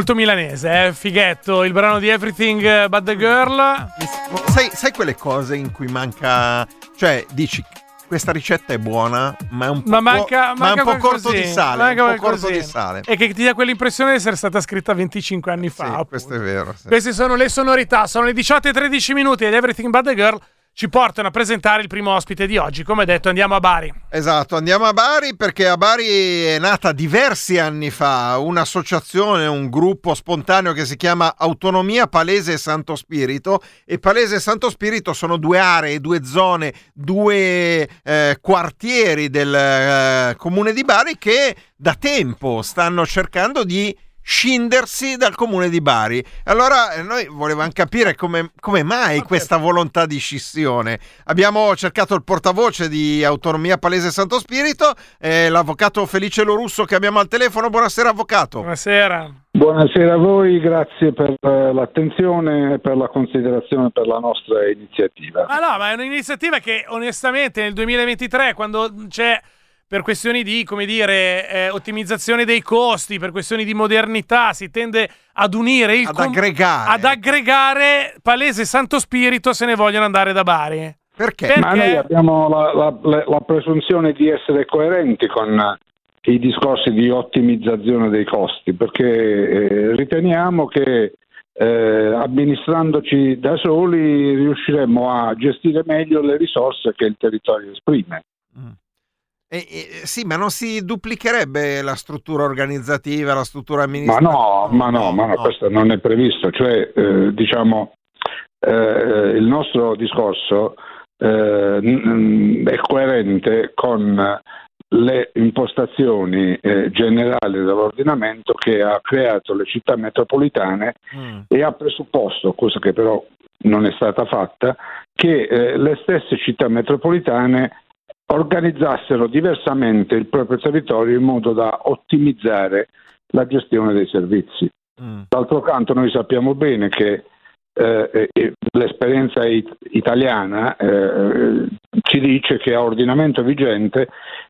Molto milanese, eh? Fighetto. Il brano di Everything But the Girl. Sai, sai quelle cose in cui manca. Cioè, dici. Questa ricetta è buona, ma è un po', Ma manca, ma è manca un po' corto di sale. manca Un po' corto di sale. E che ti dà quell'impressione di essere stata scritta 25 anni fa. Sì, questo è vero. sì. Queste sono le sonorità, sono le 18 e 13 minuti ed Everything But the Girl ci portano a presentare il primo ospite di oggi. Come detto, andiamo a Bari. Esatto, andiamo a Bari perché a Bari è nata diversi anni fa un'associazione, un gruppo spontaneo che si chiama Autonomia Palese e Santo Spirito e Palese e Santo Spirito sono due aree, due zone, due eh, quartieri del eh, comune di Bari che da tempo stanno cercando di scindersi dal comune di Bari. Allora eh, noi volevamo capire come, come mai questa volontà di scissione. Abbiamo cercato il portavoce di Autonomia Palese Santo Spirito, eh, l'avvocato Felice Lorusso che abbiamo al telefono. Buonasera avvocato. Buonasera. Buonasera a voi, grazie per eh, l'attenzione e per la considerazione per la nostra iniziativa. Ma no, ma è un'iniziativa che onestamente nel 2023, quando c'è per questioni di, come dire, eh, ottimizzazione dei costi, per questioni di modernità, si tende ad unire il Ad com- aggregare. ad aggregare Palese e Santo Spirito se ne vogliono andare da Bari. Perché? Ma noi abbiamo la, la- la- presunzione di essere coerenti con eh, i discorsi di ottimizzazione dei costi, perché eh, riteniamo che eh, amministrandoci da soli riusciremo a gestire meglio le risorse che il territorio esprime. Eh, eh, sì, ma non si duplicherebbe la struttura organizzativa, la struttura Ma amministrativa? no, ma no, ma no, questo non è previsto. Cioè, eh, diciamo, eh, il nostro discorso eh, è coerente con le impostazioni eh, generali dell'ordinamento che ha creato le città metropolitane e ha presupposto, cosa che però non è stata fatta, che eh, le stesse città metropolitane organizzassero diversamente il proprio territorio in modo da ottimizzare la gestione dei servizi. D'altro canto noi sappiamo bene che eh, eh, l'esperienza it- italiana eh, ci dice che a ordinamento vigente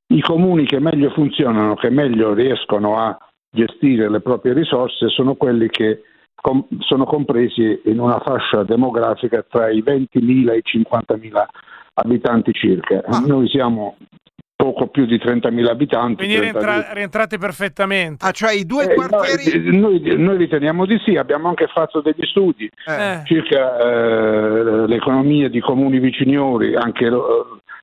i comuni che meglio funzionano, che meglio riescono a gestire le proprie risorse sono quelli che com- sono compresi in una fascia demografica tra i 20.000 e i 50.000 abitanti circa. Noi siamo poco più di 30.000 abitanti. Quindi 32. rientra- rientrate perfettamente. Ah, cioè i due Eh, quartieri. Noi, noi- noi riteniamo di sì, abbiamo anche fatto degli studi Eh. circa eh, l'economia di comuni viciniori, anche, eh,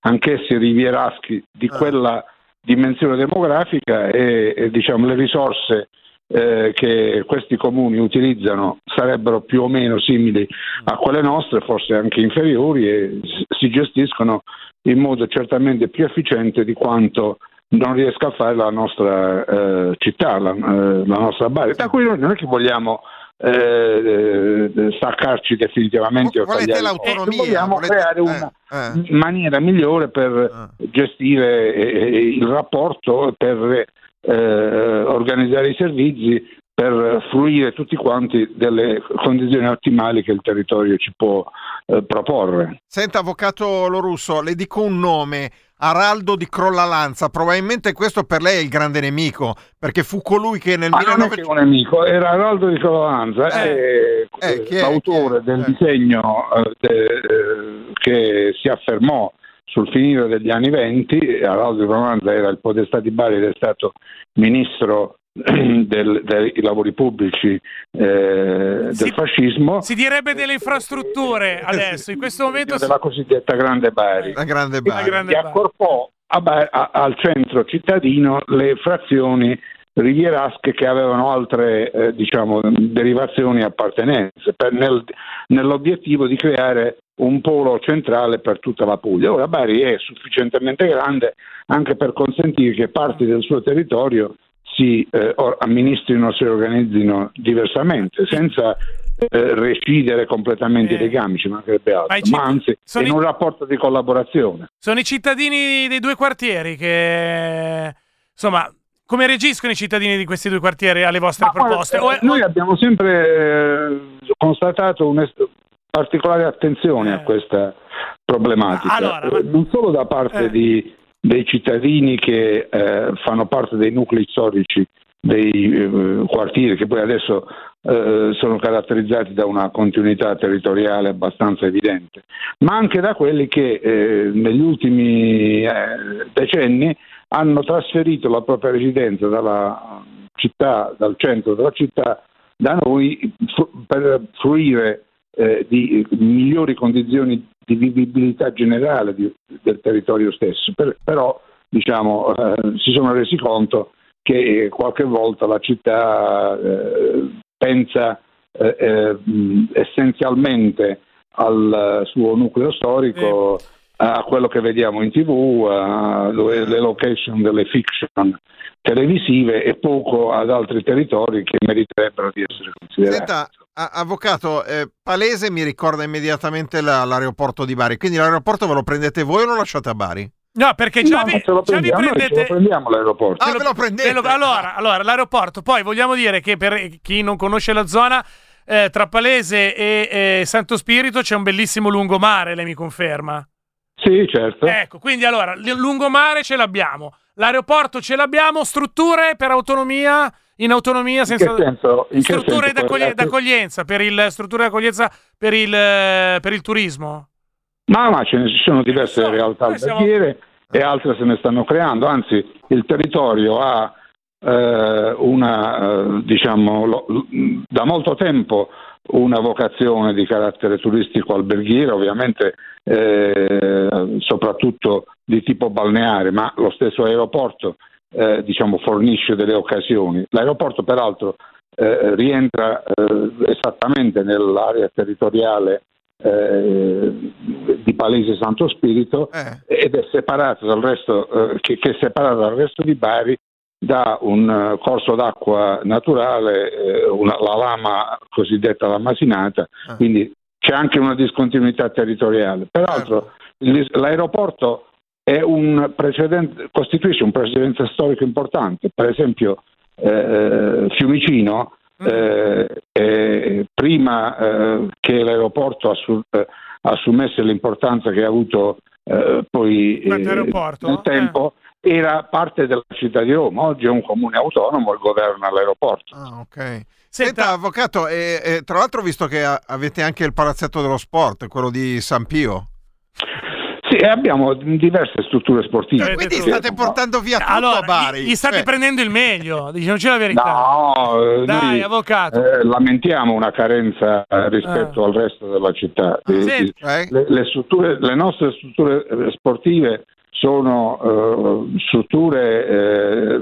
anch'essi rivieraschi di quella dimensione demografica e, e, diciamo, le risorse eh, che questi comuni utilizzano sarebbero più o meno simili a quelle nostre, forse anche inferiori e si gestiscono in modo certamente più efficiente di quanto non riesca a fare la nostra eh, città, la, eh, la nostra Bari, da cui noi non è che vogliamo eh, eh, staccarci definitivamente Volete l'autonomia, vogliamo volete- creare una eh. maniera migliore per gestire il rapporto, per eh, organizzare i servizi, per fruire tutti quanti delle condizioni ottimali che il territorio ci può eh, proporre. Senta, avvocato Lorusso, le dico un nome. Araldo di Crollalanza, probabilmente questo per lei è il grande nemico, perché fu colui che nel è 1900... che è un nemico, era Araldo di Cololanza, è eh, chi è? l'autore del disegno eh, de- che si affermò sul finire degli anni venti. Araldo Cololanza era il podestà di Bari ed è stato ministro del- dei lavori pubblici eh, del fascismo Si direbbe delle infrastrutture adesso, in questo momento... della cosiddetta Grande Bari. La Grande La Grande che Bari. accorpò a a- al centro cittadino le frazioni rivierasche che avevano altre eh, diciamo, derivazioni e appartenenze per- nel- nell'obiettivo di creare un polo centrale per tutta la Puglia. Ora Bari è sufficientemente grande anche per consentire che parti del suo territorio si eh, amministrino, si organizzino diversamente, senza eh, recidere completamente i legami, ci mancherebbe altro, Ma i citt- ma anzi in i- un rapporto di collaborazione. Sono i cittadini dei due quartieri che... Insomma, come reagiscono i cittadini di questi due quartieri alle vostre proposte? O è- Noi abbiamo sempre eh, constatato una particolare attenzione a questa problematica, Allora, Eh, non solo da parte Eh. di- dei cittadini che eh, fanno parte dei nuclei storici dei eh, quartieri, che poi adesso eh, sono caratterizzati da una continuità territoriale abbastanza evidente, ma anche da quelli che eh, negli ultimi eh, decenni hanno trasferito la propria residenza dalla città, dal centro della città da noi per fruire eh, di migliori condizioni di vivibilità generale di- del territorio stesso. Per- però diciamo, eh, si sono resi conto che qualche volta la città eh, pensa eh, eh, essenzialmente al suo nucleo storico, a quello che vediamo in tv, alle location delle fiction televisive e poco ad altri territori che meriterebbero di essere considerati. Senta, avvocato, eh, Palese mi ricorda immediatamente la- l'aeroporto di Bari, quindi l'aeroporto ve lo prendete voi o lo lasciate a Bari? No, perché già, No, vi, ce lo già vi prendiamo, noi ce lo prendete... prendiamo l'aeroporto. Ah, ve lo prendete? Ve lo- allora, allora, l'aeroporto, poi vogliamo dire che per chi non conosce la zona, eh, tra Palese e eh, Santo Spirito c'è un bellissimo lungomare, lei mi conferma? Sì, certo. Ecco, quindi allora, il lungomare ce l'abbiamo, l'aeroporto ce l'abbiamo, strutture per autonomia, in autonomia In senza... che senso? In strutture d'accoglie- d'accoglienza, per il, strutture d'accoglienza per il, per il turismo? Ma, ma ce ne ci sono diverse realtà noi siamo- alberghiere e altre se ne stanno creando, anzi il territorio ha eh, una, eh, diciamo, lo- da molto tempo una vocazione di carattere turistico alberghiero, ovviamente eh, soprattutto di tipo balneare, ma lo stesso aeroporto eh, diciamo, fornisce delle occasioni. L'aeroporto peraltro eh, rientra eh, esattamente nell'area territoriale eh, di Palese Santo Spirito ed è separato dal resto, eh, che, che è separato dal resto di Bari da un eh, corso d'acqua naturale, eh, una- la lama cosiddetta lamasinata, quindi c'è anche una discontinuità territoriale. Peraltro l'is- l'aeroporto è un costituisce un precedente storico importante. Per esempio, eh, Fiumicino, eh, eh, prima eh, che l'aeroporto assu- eh, assumesse l'importanza che ha avuto eh, poi eh, nel tempo, era parte della città di Roma. Oggi è un comune autonomo, il governo l'aeroporto. Ah, ok. Senta, avvocato, e, e tra l'altro ho visto che a- avete anche il palazzetto dello sport, quello di San Pio. Sì, abbiamo diverse strutture sportive. Quindi state portando via tutto Allora, a Bari. gli, gli state Cioè, prendendo il meglio, diciamoci la verità. No, eh, Dai, noi, avvocato. eh, lamentiamo una carenza eh, rispetto al resto della città. Eh, Sì. le, le strutture- le nostre strutture eh, sportive sono eh, strutture eh,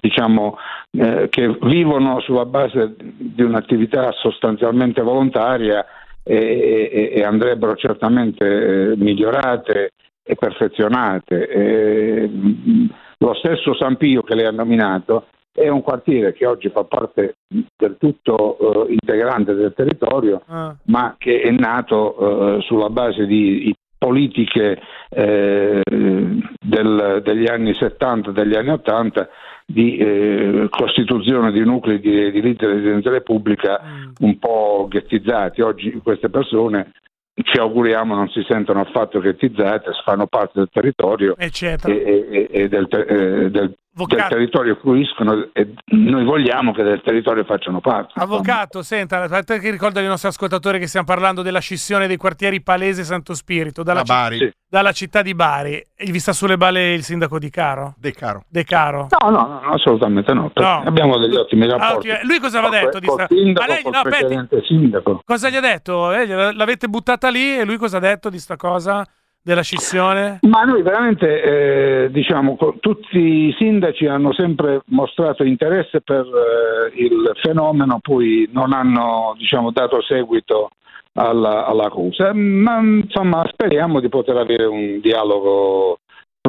diciamo eh, che vivono sulla base di un'attività sostanzialmente volontaria e, e- e andrebbero certamente eh, migliorate e perfezionate. E, mh, lo stesso San Pio che lei ha nominato è un quartiere che oggi fa parte del tutto eh, integrante del territorio, Ah. ma che è nato eh, sulla base di politiche eh, del- degli anni 70, degli anni 80 di eh, costituzione di nuclei di edilizia residenziale pubblica un po' ghettizzati. Oggi queste persone ci auguriamo non si sentano affatto ghettizzate, fanno parte del territorio e, e- e del, eh, del- del territorio fruiscono e noi vogliamo che del territorio facciano parte. Avvocato, senta, aspetta che ricorda ai nostri ascoltatori che stiamo parlando della scissione dei quartieri Palese e Santo Spirito dalla, Da Bari. ci- Sì. dalla città di Bari. E vi sta sulle balle il sindaco Di Caro? De Caro. De Caro. No, no, no, no, assolutamente no. No. Abbiamo degli ottimi Ah, rapporti. ottimo. Lui cosa aveva detto? Di col sta- sindaco, Ma lei- col no, aspetti. precedente sindaco. Cosa gli ha detto? Eh, l'avete buttata lì e lui cosa ha detto di sta cosa? Della scissione? Ma noi veramente, eh, diciamo, tutti i sindaci hanno sempre mostrato interesse per eh, il fenomeno, poi non hanno, diciamo, dato seguito alla, alla cosa. Ma insomma, speriamo di poter avere un dialogo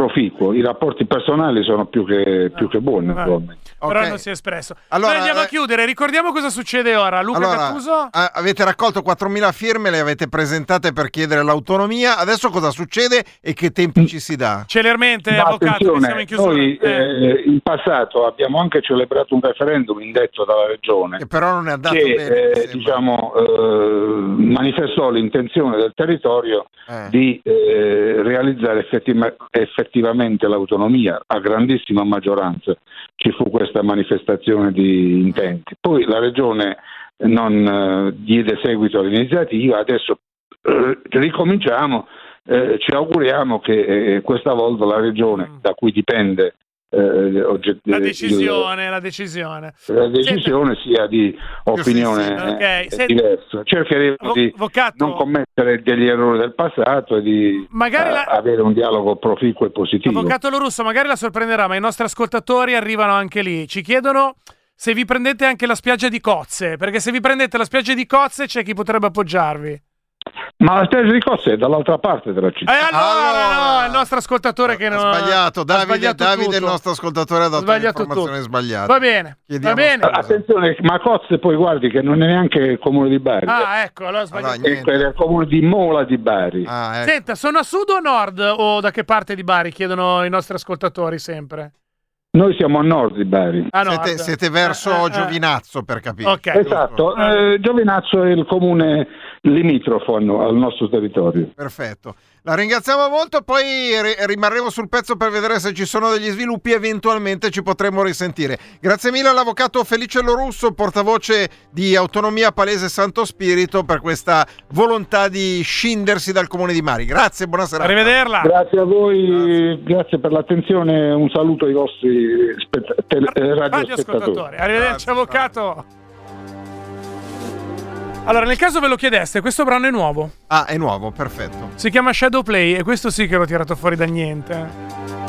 proficuo. I rapporti personali sono più che, più che buoni, naturalmente. Però non si è espresso. Allora, Noi andiamo a eh, chiudere. Ricordiamo cosa succede ora. Luca Allora, Gattuso? a- avete raccolto 4.000 firme, le avete presentate per chiedere l'autonomia. Adesso cosa succede e che tempi ci si dà? Celermente, Ma avvocato, siamo in chiusura. noi eh, in passato abbiamo anche celebrato un referendum indetto dalla regione Che però non è andato che bene. eh, diciamo, eh, manifestò l'intenzione del territorio Eh. di eh, realizzare effettiva- effettivamente l'autonomia a grandissima maggioranza ci fu questa manifestazione di intenti. Poi la regione non eh, diede seguito all'iniziativa adesso eh, ricominciamo eh, ci auguriamo che eh, questa volta la regione da cui dipende eh, ogget-. La decisione, la decisione. la decisione sia di opinione Ok, eh, senti- diversa. Cercheremo Avvo- di avvocato- non commettere degli errori del passato e di eh, la- avere un dialogo proficuo e positivo. Avvocato Lorusso, magari la sorprenderà, ma i nostri ascoltatori arrivano anche lì. Ci chiedono se vi prendete anche la spiaggia di Cozze, perché se vi prendete la spiaggia di Cozze c'è chi potrebbe appoggiarvi. Ma la spiaggia di Cosse è dall'altra parte della E città. allora, no, il nostro ascoltatore che non Ha sbagliato, ha Davide, sbagliato Davide il nostro ascoltatore, ha dato Sbagliato un'informazione tutto. sbagliata. Va bene, Chiediamo va bene. Attenzione, ma Cozze poi guardi che non è neanche il comune di Bari, Ah, ecco, allora ho sbagliato. è è il comune di Mola di Bari. Ah, ecco. Senta, sono a sud o a nord o da che parte di Bari? Chiedono i nostri ascoltatori sempre. Noi siamo a nord di Bari. A nord. Siete, siete verso Eh, eh, eh. Giovinazzo, per capire. Ok. Esatto, eh, Giovinazzo è il comune limitrofo al nostro territorio. Perfetto. La ringraziamo molto, poi ri- rimarremo sul pezzo per vedere se ci sono degli sviluppi, eventualmente ci potremo risentire. Grazie mille all'avvocato Felice Lorusso, portavoce di Autonomia Palese Santo Spirito, per questa volontà di scindersi dal comune di Mari. Grazie, buonasera. Arrivederla. Grazie a voi, grazie per l'attenzione, un saluto ai vostri eh, Radio radiospettatori. ascoltatori. Arrivederci, avvocato. Allora, nel caso ve lo chiedeste, questo brano è nuovo. Ah, è nuovo, perfetto. Si chiama Shadow Play e questo sì che l'ho tirato fuori da niente.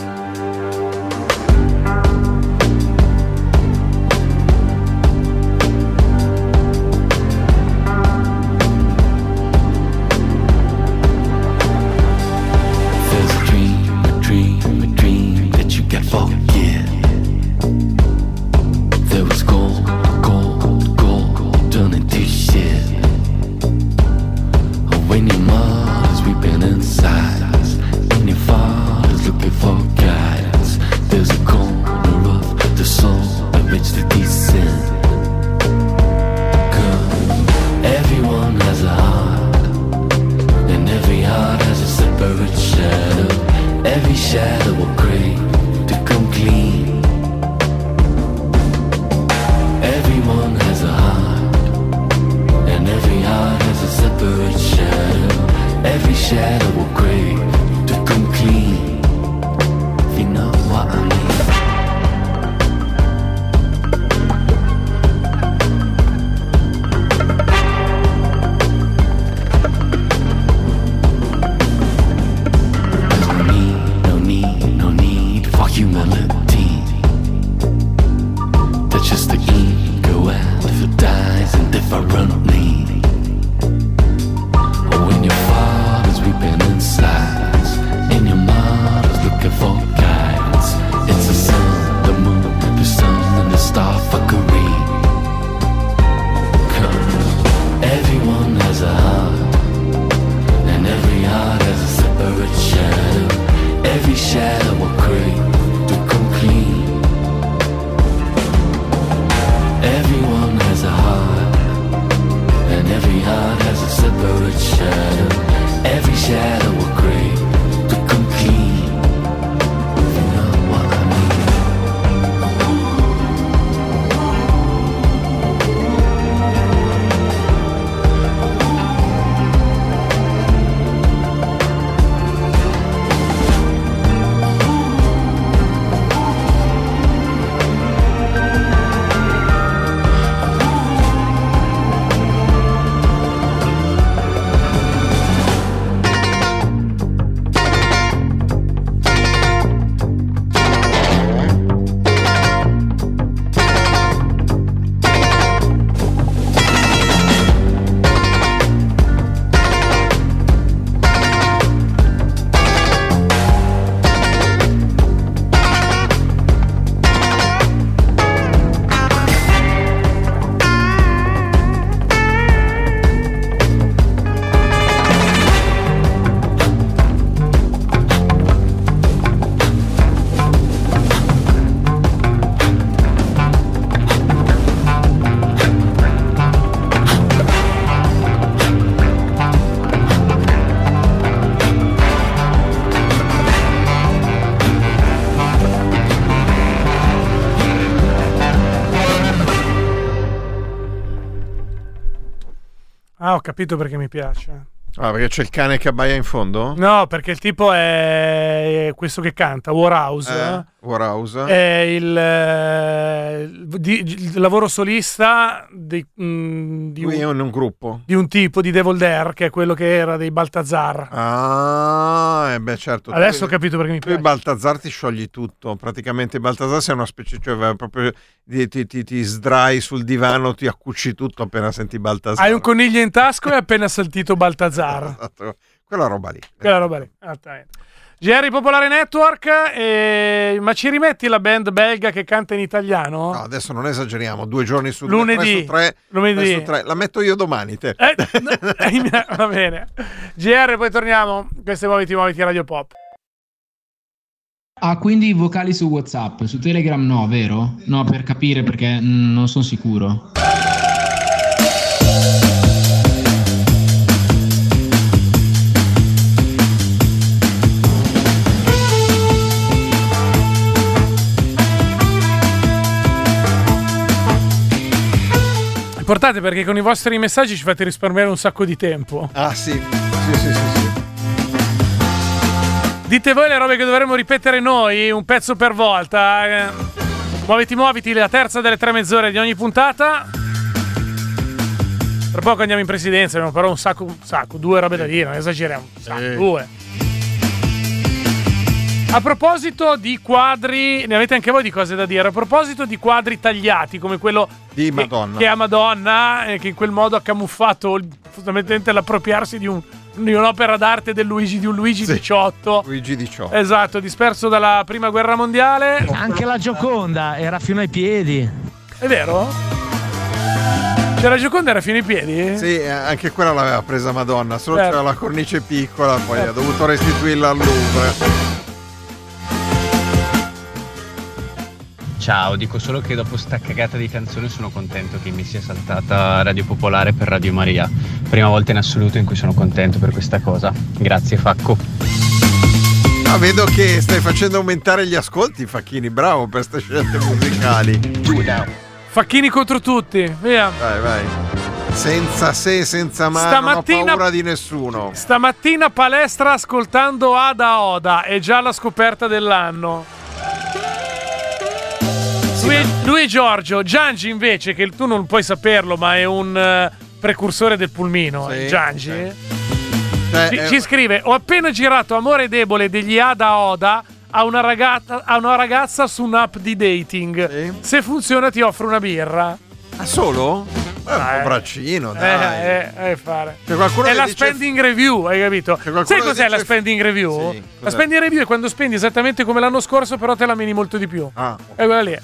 Capito perché mi piace. Ah, perché c'è il cane che abbaia in fondo? No, perché il tipo è questo che canta, Warhouse. Eh, Warhouse. È il, eh, di- il lavoro solista di, mm, di un, un gruppo. di un tipo di Devil Dare, che è quello che era dei Baltazar. Ah, eh beh, certo. Adesso Tu- ho capito perché mi Tu i piace. Baltazar ti sciogli tutto. Praticamente i Baltazar sei una specie, cioè proprio ti, ti, ti- ti sdrai sul divano, ti accucci tutto appena senti Baltazar. Hai un coniglio in tasca e hai appena sentito Baltazar. Esatto. Quella roba lì. Quella roba lì. Esattamente. GR Popolare Network, e- ma ci rimetti la band belga che canta in italiano? No, adesso non esageriamo, due giorni su Lunedì. tre su tre, Lunedì. su tre. La metto io domani, te. Eh, no, eh, va bene. GR, poi torniamo. Queste muoviti, muoviti Radio Pop. Ah, quindi vocali su WhatsApp, su Telegram no, vero? No, per capire perché mm, non sono sicuro. Importante perché con i vostri messaggi ci fate risparmiare un sacco di tempo. Ah, sì. Sì, sì, sì, sì. Dite voi le robe che dovremmo ripetere noi, un pezzo per volta. Eh, Muoviti, muoviti, la terza delle tre mezz'ore di ogni puntata. Tra poco andiamo in presidenza, abbiamo però un sacco, un sacco, due robe da dire, non esageriamo. Un sacco, due. A proposito di quadri, ne avete anche voi di cose da dire? A proposito di quadri tagliati, come quello Di che- Madonna. che, a Madonna, eh, che in quel modo ha camuffato il- fondamentalmente l'appropriarsi di, un- di un'opera d'arte del Luigi, di un Luigi XVIII. Luigi 18. Esatto, disperso dalla prima guerra mondiale. Anche la Gioconda era fino ai piedi. È vero? C'era la Gioconda era fino ai piedi? Sì, eh, anche quella l'aveva presa Madonna, solo Certo. c'era la cornice piccola, poi Certo. ha dovuto restituirla al Louvre. Ciao, dico solo che dopo sta cagata di canzone sono contento che mi sia saltata Radio Popolare per Radio Maria. Prima volta in assoluto in cui sono contento per questa cosa. Grazie Facco. Ah, vedo che stai facendo aumentare gli ascolti, Facchini, bravo per queste scelte musicali. Facchini contro tutti, via. Vai, vai. Senza se, senza ma, Stamattina- non ho paura di nessuno. Stamattina palestra ascoltando Ada Oda, è già la scoperta dell'anno. Lui, lui e Giorgio, Giangi invece, che tu non puoi saperlo, ma è un eh, precursore del pulmino. Sì, eh, Giangi. Cioè, ci, eh, ci scrive: Ho appena girato Amore debole degli Ada Oda a una, ragazza, a una ragazza su un'app di dating. Se funziona, ti offro una birra. Ah, solo? Eh, un Eh. braccino, Eh, dai. eh, eh, fare. C'è qualcuno è la dice- spending review, hai capito? Sai cos'è la dice- spending review? Sì, la spending review è quando spendi esattamente come l'anno scorso, però te la meni molto di più. Ah, È quella lì.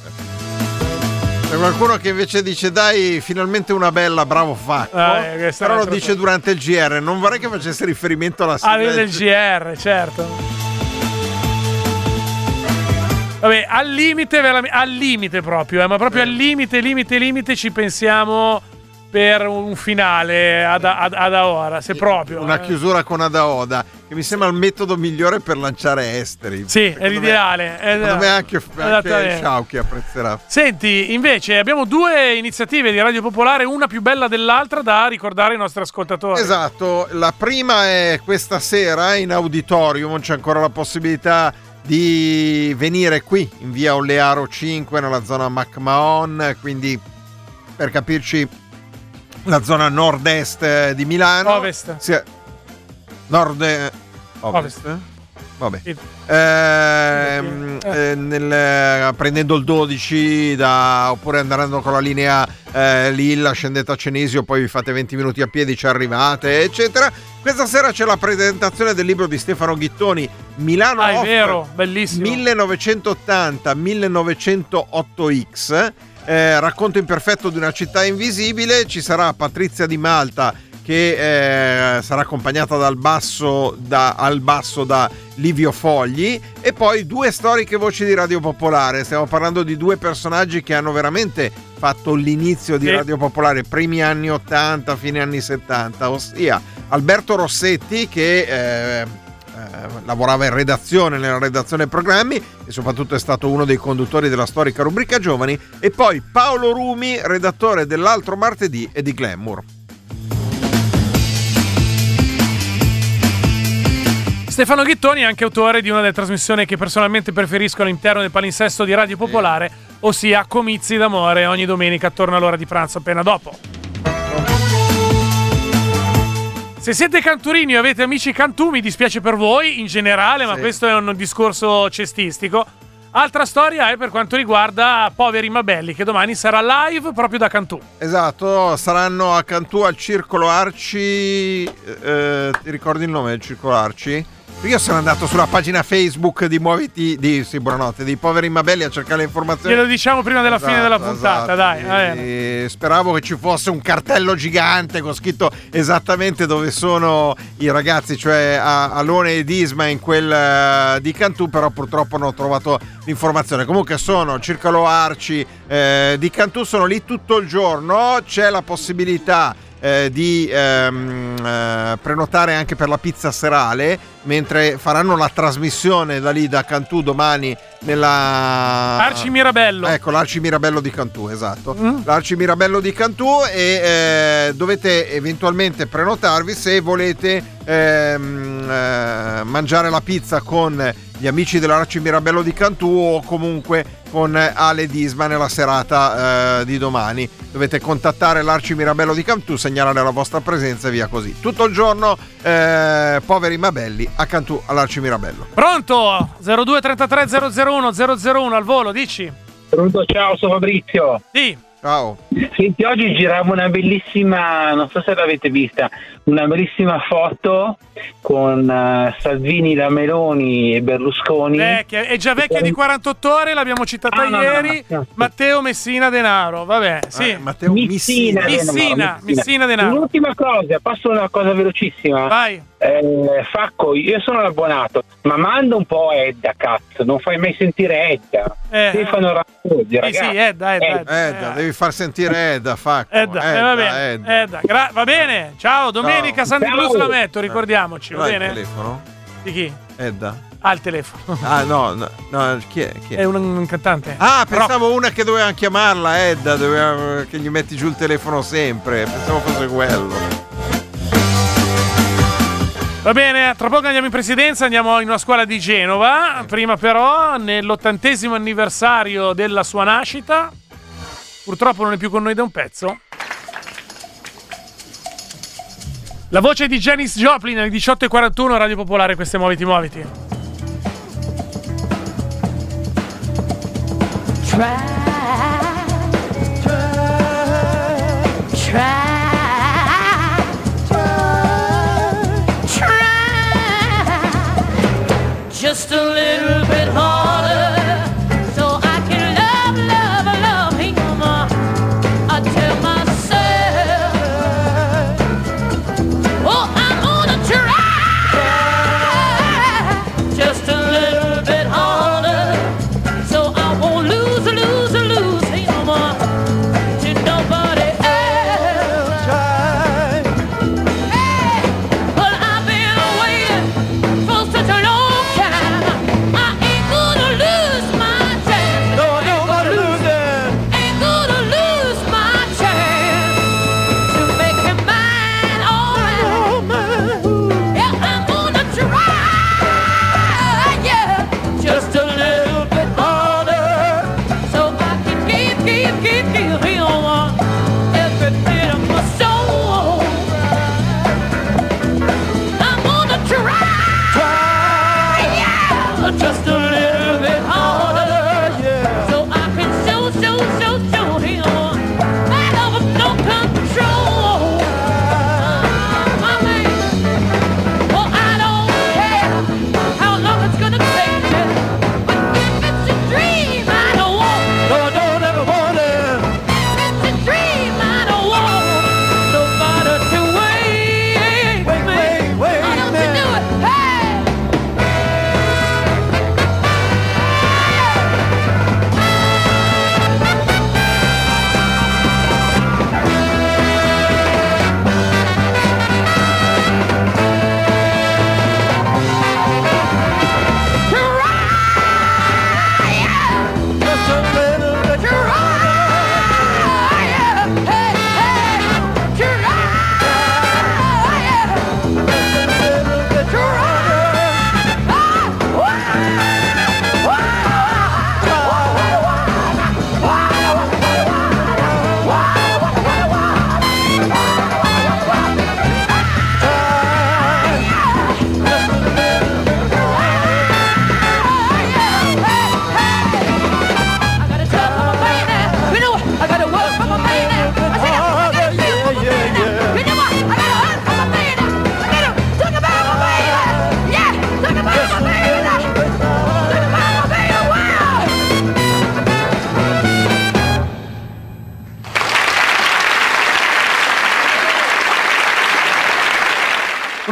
C'è qualcuno che invece dice dai, finalmente una bella, bravo Facco. Ah, eh, Però lo dice durante il GR. Non vorrei che facesse riferimento alla sigla Ah, del GR, certo. Vabbè, al limite, al limite proprio, eh, ma proprio al limite, limite, limite ci pensiamo per un finale ad, ad, ad ora, se proprio. Una eh. chiusura con Adaoda, che mi sembra il metodo migliore per lanciare esteri. Sì, è Secondo l'ideale. Secondo me anche, anche. Sciauchi apprezzerà. Senti, invece abbiamo due iniziative di Radio Popolare, una più bella dell'altra da ricordare ai nostri ascoltatori. Esatto, la prima è questa sera in auditorium, c'è ancora la possibilità di venire qui in via Olearo 5 nella zona McMahon, quindi per capirci la zona nord-est eh, di Milano. Ovest. Sì, nord eh, ovest. Ovest. Vabbè. Sì. Ehm, eh, nel- eh, prendendo il 12 da- oppure andando con la linea eh, Lilla, scendete a Cenesio, poi vi fate 20 minuti a piedi, ci arrivate, eccetera. Questa sera c'è la presentazione del libro di Stefano Ghittoni, Milano Ah, è Off, vero, bellissimo. 1980-1908X. eh, racconto imperfetto di una città invisibile. Ci sarà Patrizia Di Malta che eh, sarà accompagnata dal basso, da, al basso da Livio Fogli e poi due storiche voci di Radio Popolare. Stiamo parlando di due personaggi che hanno veramente fatto l'inizio di Sì. Radio Popolare, primi anni 80, fine anni 70, ossia Alberto Rossetti che eh, eh, lavorava in redazione, nella redazione programmi e soprattutto è stato uno dei conduttori della storica rubrica Giovani e poi Paolo Rumi, redattore dell'altro martedì e di Glamour. Stefano Ghittoni è anche autore di una delle trasmissioni che personalmente preferisco all'interno del palinsesto di Radio Popolare, ossia Comizi d'amore ogni domenica attorno all'ora di pranzo appena dopo. Se siete canturini o avete amici cantù, mi dispiace per voi in generale, ma Sì. questo è un discorso cestistico. Altra storia è per quanto riguarda Poveri ma Belli, che domani sarà live proprio da Cantù. Esatto, saranno a Cantù al Circolo Arci. eh, ti ricordi il nome del Circolo Arci? Io sono andato sulla pagina Facebook di Muoviti di sì, buonanotte, dei poveri Mabelli a cercare le informazioni. Glielo diciamo prima della fine Esatto, della puntata, esatto. dai. E speravo che ci fosse un cartello gigante con scritto esattamente dove sono i ragazzi, cioè a Alone ed Isma in quel eh, di Cantù, però purtroppo non ho trovato l'informazione. Comunque sono Circolo Arci eh, di Cantù, sono lì tutto il giorno, c'è la possibilità eh, di ehm, eh, prenotare anche per la pizza serale mentre faranno la trasmissione da lì da Cantù domani nella Arci Mirabello. ecco l'Arci Mirabello di Cantù esatto Mm. l'Arci Mirabello di Cantù e eh, dovete eventualmente prenotarvi se volete ehm, eh, mangiare la pizza con gli amici dell'Arci Mirabello di Cantù o comunque con Ale Disma nella serata eh, di domani. Dovete contattare l'Arci Mirabello di Cantù, segnalare la vostra presenza e via così. Tutto il giorno, eh, poveri ma belli, a Cantù all'Arci Mirabello. Pronto? 0233 001 001 al volo, dici? Pronto, ciao, sono Fabrizio. Sì. Ciao. Senti, oggi giravo una bellissima, non so se l'avete vista, una bellissima foto con eh, Salvini, la Meloni e Berlusconi. Vecchia, è già vecchia di 48 ore, l'abbiamo citata Ah, no, no, ieri. no, no. Matteo Messina Denaro, vabbè, sì. Matteo Missina, Missina, Missina Denaro. L'ultima cosa, passo una cosa velocissima. Vai. Eh, Facco, io sono abbonato, ma manda un po' Edda, cazzo, non fai mai sentire Edda. Eh, Stefano Sì, ragazzi. sì, Edda, Edda, Edda. Edda, devi far sentire Edda, Facco. Edda, eh, va bene. Edda. Edda, gra- va bene. Ciao, domenica Ciao. Blues Ciao. la metto, ricordiamoci, va Dai il bene? telefono? Di chi? Edda. Ah, il telefono. Ah no, no, no, chi è? Chi è? È un, un cantante. Ah, pensavo una che doveva chiamarla Edda, doveva- che gli metti giù il telefono sempre. Pensavo fosse quello. Va bene, tra poco andiamo in presidenza, andiamo in una scuola di Genova. Prima però, nell'ottantesimo anniversario della sua nascita, purtroppo non è più con noi da un pezzo. La voce di Janis Joplin alle 18.41 Radio Popolare, queste muoviti muoviti. Try, try, try, just a little bit harder,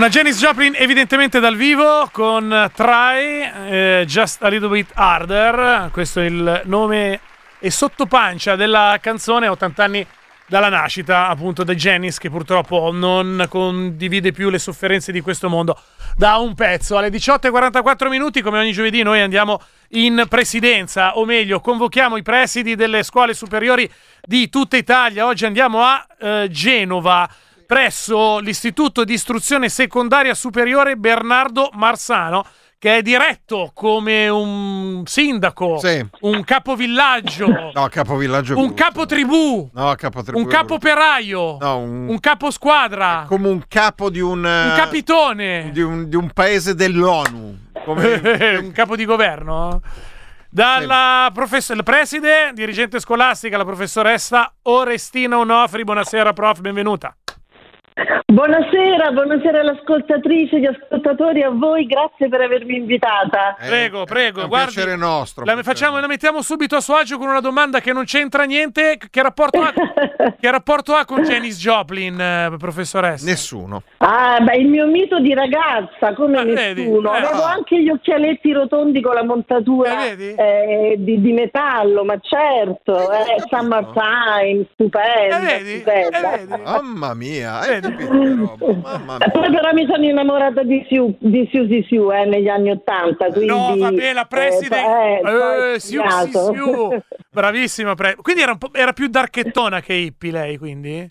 Una Janis Joplin evidentemente dal vivo con Try, eh, Just a Little Bit Harder, questo è il nome e sottopancia della canzone, 80 anni dalla nascita appunto di Janis che purtroppo non condivide più le sofferenze di questo mondo da un pezzo. Alle 18.44 minuti come ogni giovedì noi andiamo in presidenza o meglio convochiamo i presidi delle scuole superiori di tutta Italia. Oggi andiamo a eh, Genova presso l'Istituto di Istruzione Secondaria Superiore Bernardo Marsano, che è diretto come un sindaco, un capovillaggio, No, capovillaggio. un capotribù, No, capotribù. un capoperaio. No, un, un caposquadra, come un capo di un. un capitone, Di un, di un paese dell'ONU. Come, un capo di governo. Dalla professor- preside, dirigente scolastica, la professoressa Orestina Onofri. Buonasera, prof, benvenuta. Buonasera, buonasera all'ascoltatrice, gli ascoltatori, a voi, grazie per avermi invitata. Prego, prego, è un guardi. piacere nostro. La, facciamo, la mettiamo subito a suo agio con una domanda che non c'entra niente. Che rapporto ha, che rapporto ha con Janis Joplin, eh, professoressa? Nessuno. Ah, beh, il mio mito di ragazza, come vedi? nessuno. Eh. Avevo anche gli occhialetti rotondi con la montatura eh, di, di metallo, ma certo, eh, Summertime, stupenda, stupenda. Mamma mia, hai capito che roba? Eh, Poi però mi sono innamorata di Siu, di Siu Siu, eh, negli anni Ottanta. No, vabbè, la preside. eh, Eh, siu, siu, siu. Bravissima. pre- Quindi era, un po', era più darchettona che hippie lei, quindi?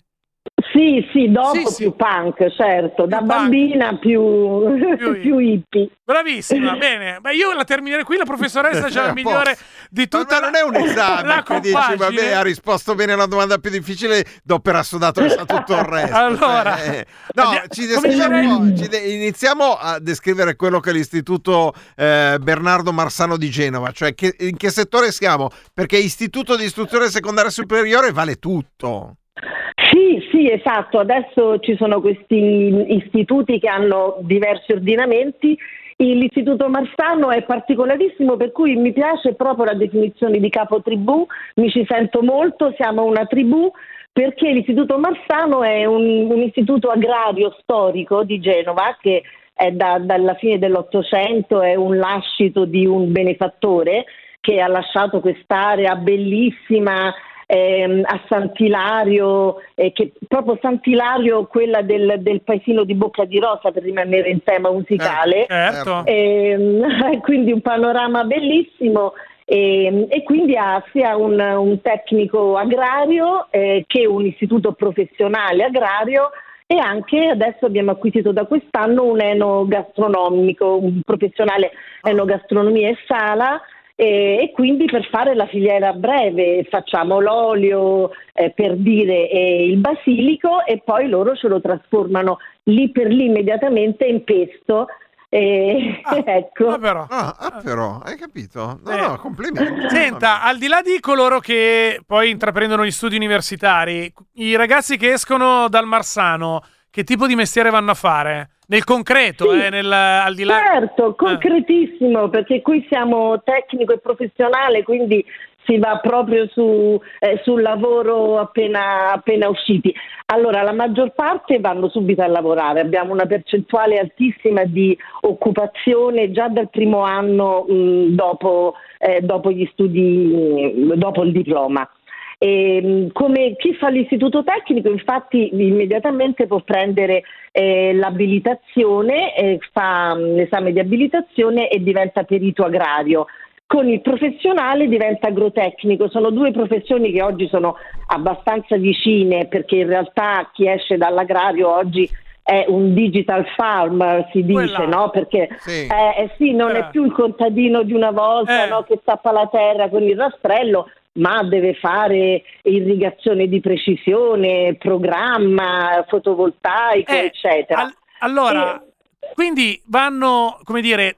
Sì, sì, dopo Sì, sì. più punk, certo, da bambina più, più hippie. Bravissima, bene. Beh, io la terminerei qui. La professoressa c'è la migliore di tutte. Ma non è un esame la che dici, vabbè, ha risposto bene alla domanda più difficile, do per assodato che sa tutto il resto. Allora, Eh, no, ci descriviamo ci de- iniziamo a descrivere quello che è l'istituto eh, Bernardo Marsano di Genova, cioè che- in che settore siamo? Perché istituto di istruzione secondaria superiore vale tutto. Sì, esatto. Adesso ci sono questi istituti che hanno diversi ordinamenti. L'Istituto Marsano è particolarissimo, per cui mi piace proprio la definizione di capotribù, mi ci sento molto, siamo una tribù, perché l'Istituto Marsano è un, un istituto agrario storico di Genova che è da- dalla fine dell'Ottocento, è un lascito di un benefattore che ha lasciato quest'area bellissima ehm, a Sant'Ilario, eh, che proprio Sant'Ilario, quella del, del paesino di Bocca di Rosa per rimanere in tema musicale. Certo. Ehm, quindi un panorama bellissimo. E, e quindi ha sia un, un tecnico agrario eh, che un istituto professionale agrario e anche adesso abbiamo acquisito da quest'anno un enogastronomico, un professionale enogastronomia e sala e, e quindi per fare la filiera breve facciamo l'olio eh, per dire e il basilico e poi loro ce lo trasformano lì per lì immediatamente in pesto. E, ecco. Ah, ah, però, hai capito? No, no, complimenti. Senta, al di là di coloro che poi intraprendono gli studi universitari, i ragazzi che escono dal Marsano, che tipo di mestiere vanno a fare? Nel concreto, Sì. eh, nel, al di là... Certo, concretissimo, perché qui siamo tecnico e professionale, quindi si va proprio su, eh, sul lavoro appena, appena usciti. Allora, la maggior parte vanno subito a lavorare, abbiamo una percentuale altissima di occupazione già dal primo anno mh, dopo, eh, dopo gli studi, mh, dopo il diploma. E, mh, come chi fa l'istituto tecnico, infatti, immediatamente può prendere eh, l'abilitazione, eh, fa mh, l'esame di abilitazione e diventa perito agrario. Con il professionale diventa agrotecnico, sono due professioni che oggi sono abbastanza vicine perché in realtà chi esce dall'agrario oggi è un digital farmer, si dice, Quella. no? Perché Sì. eh, eh sì, non Eh. è più il contadino di una volta no? che tappa la terra con il rastrello, ma deve fare irrigazione di precisione, programma fotovoltaico, Eh, eccetera. al- allora, quindi vanno, come dire,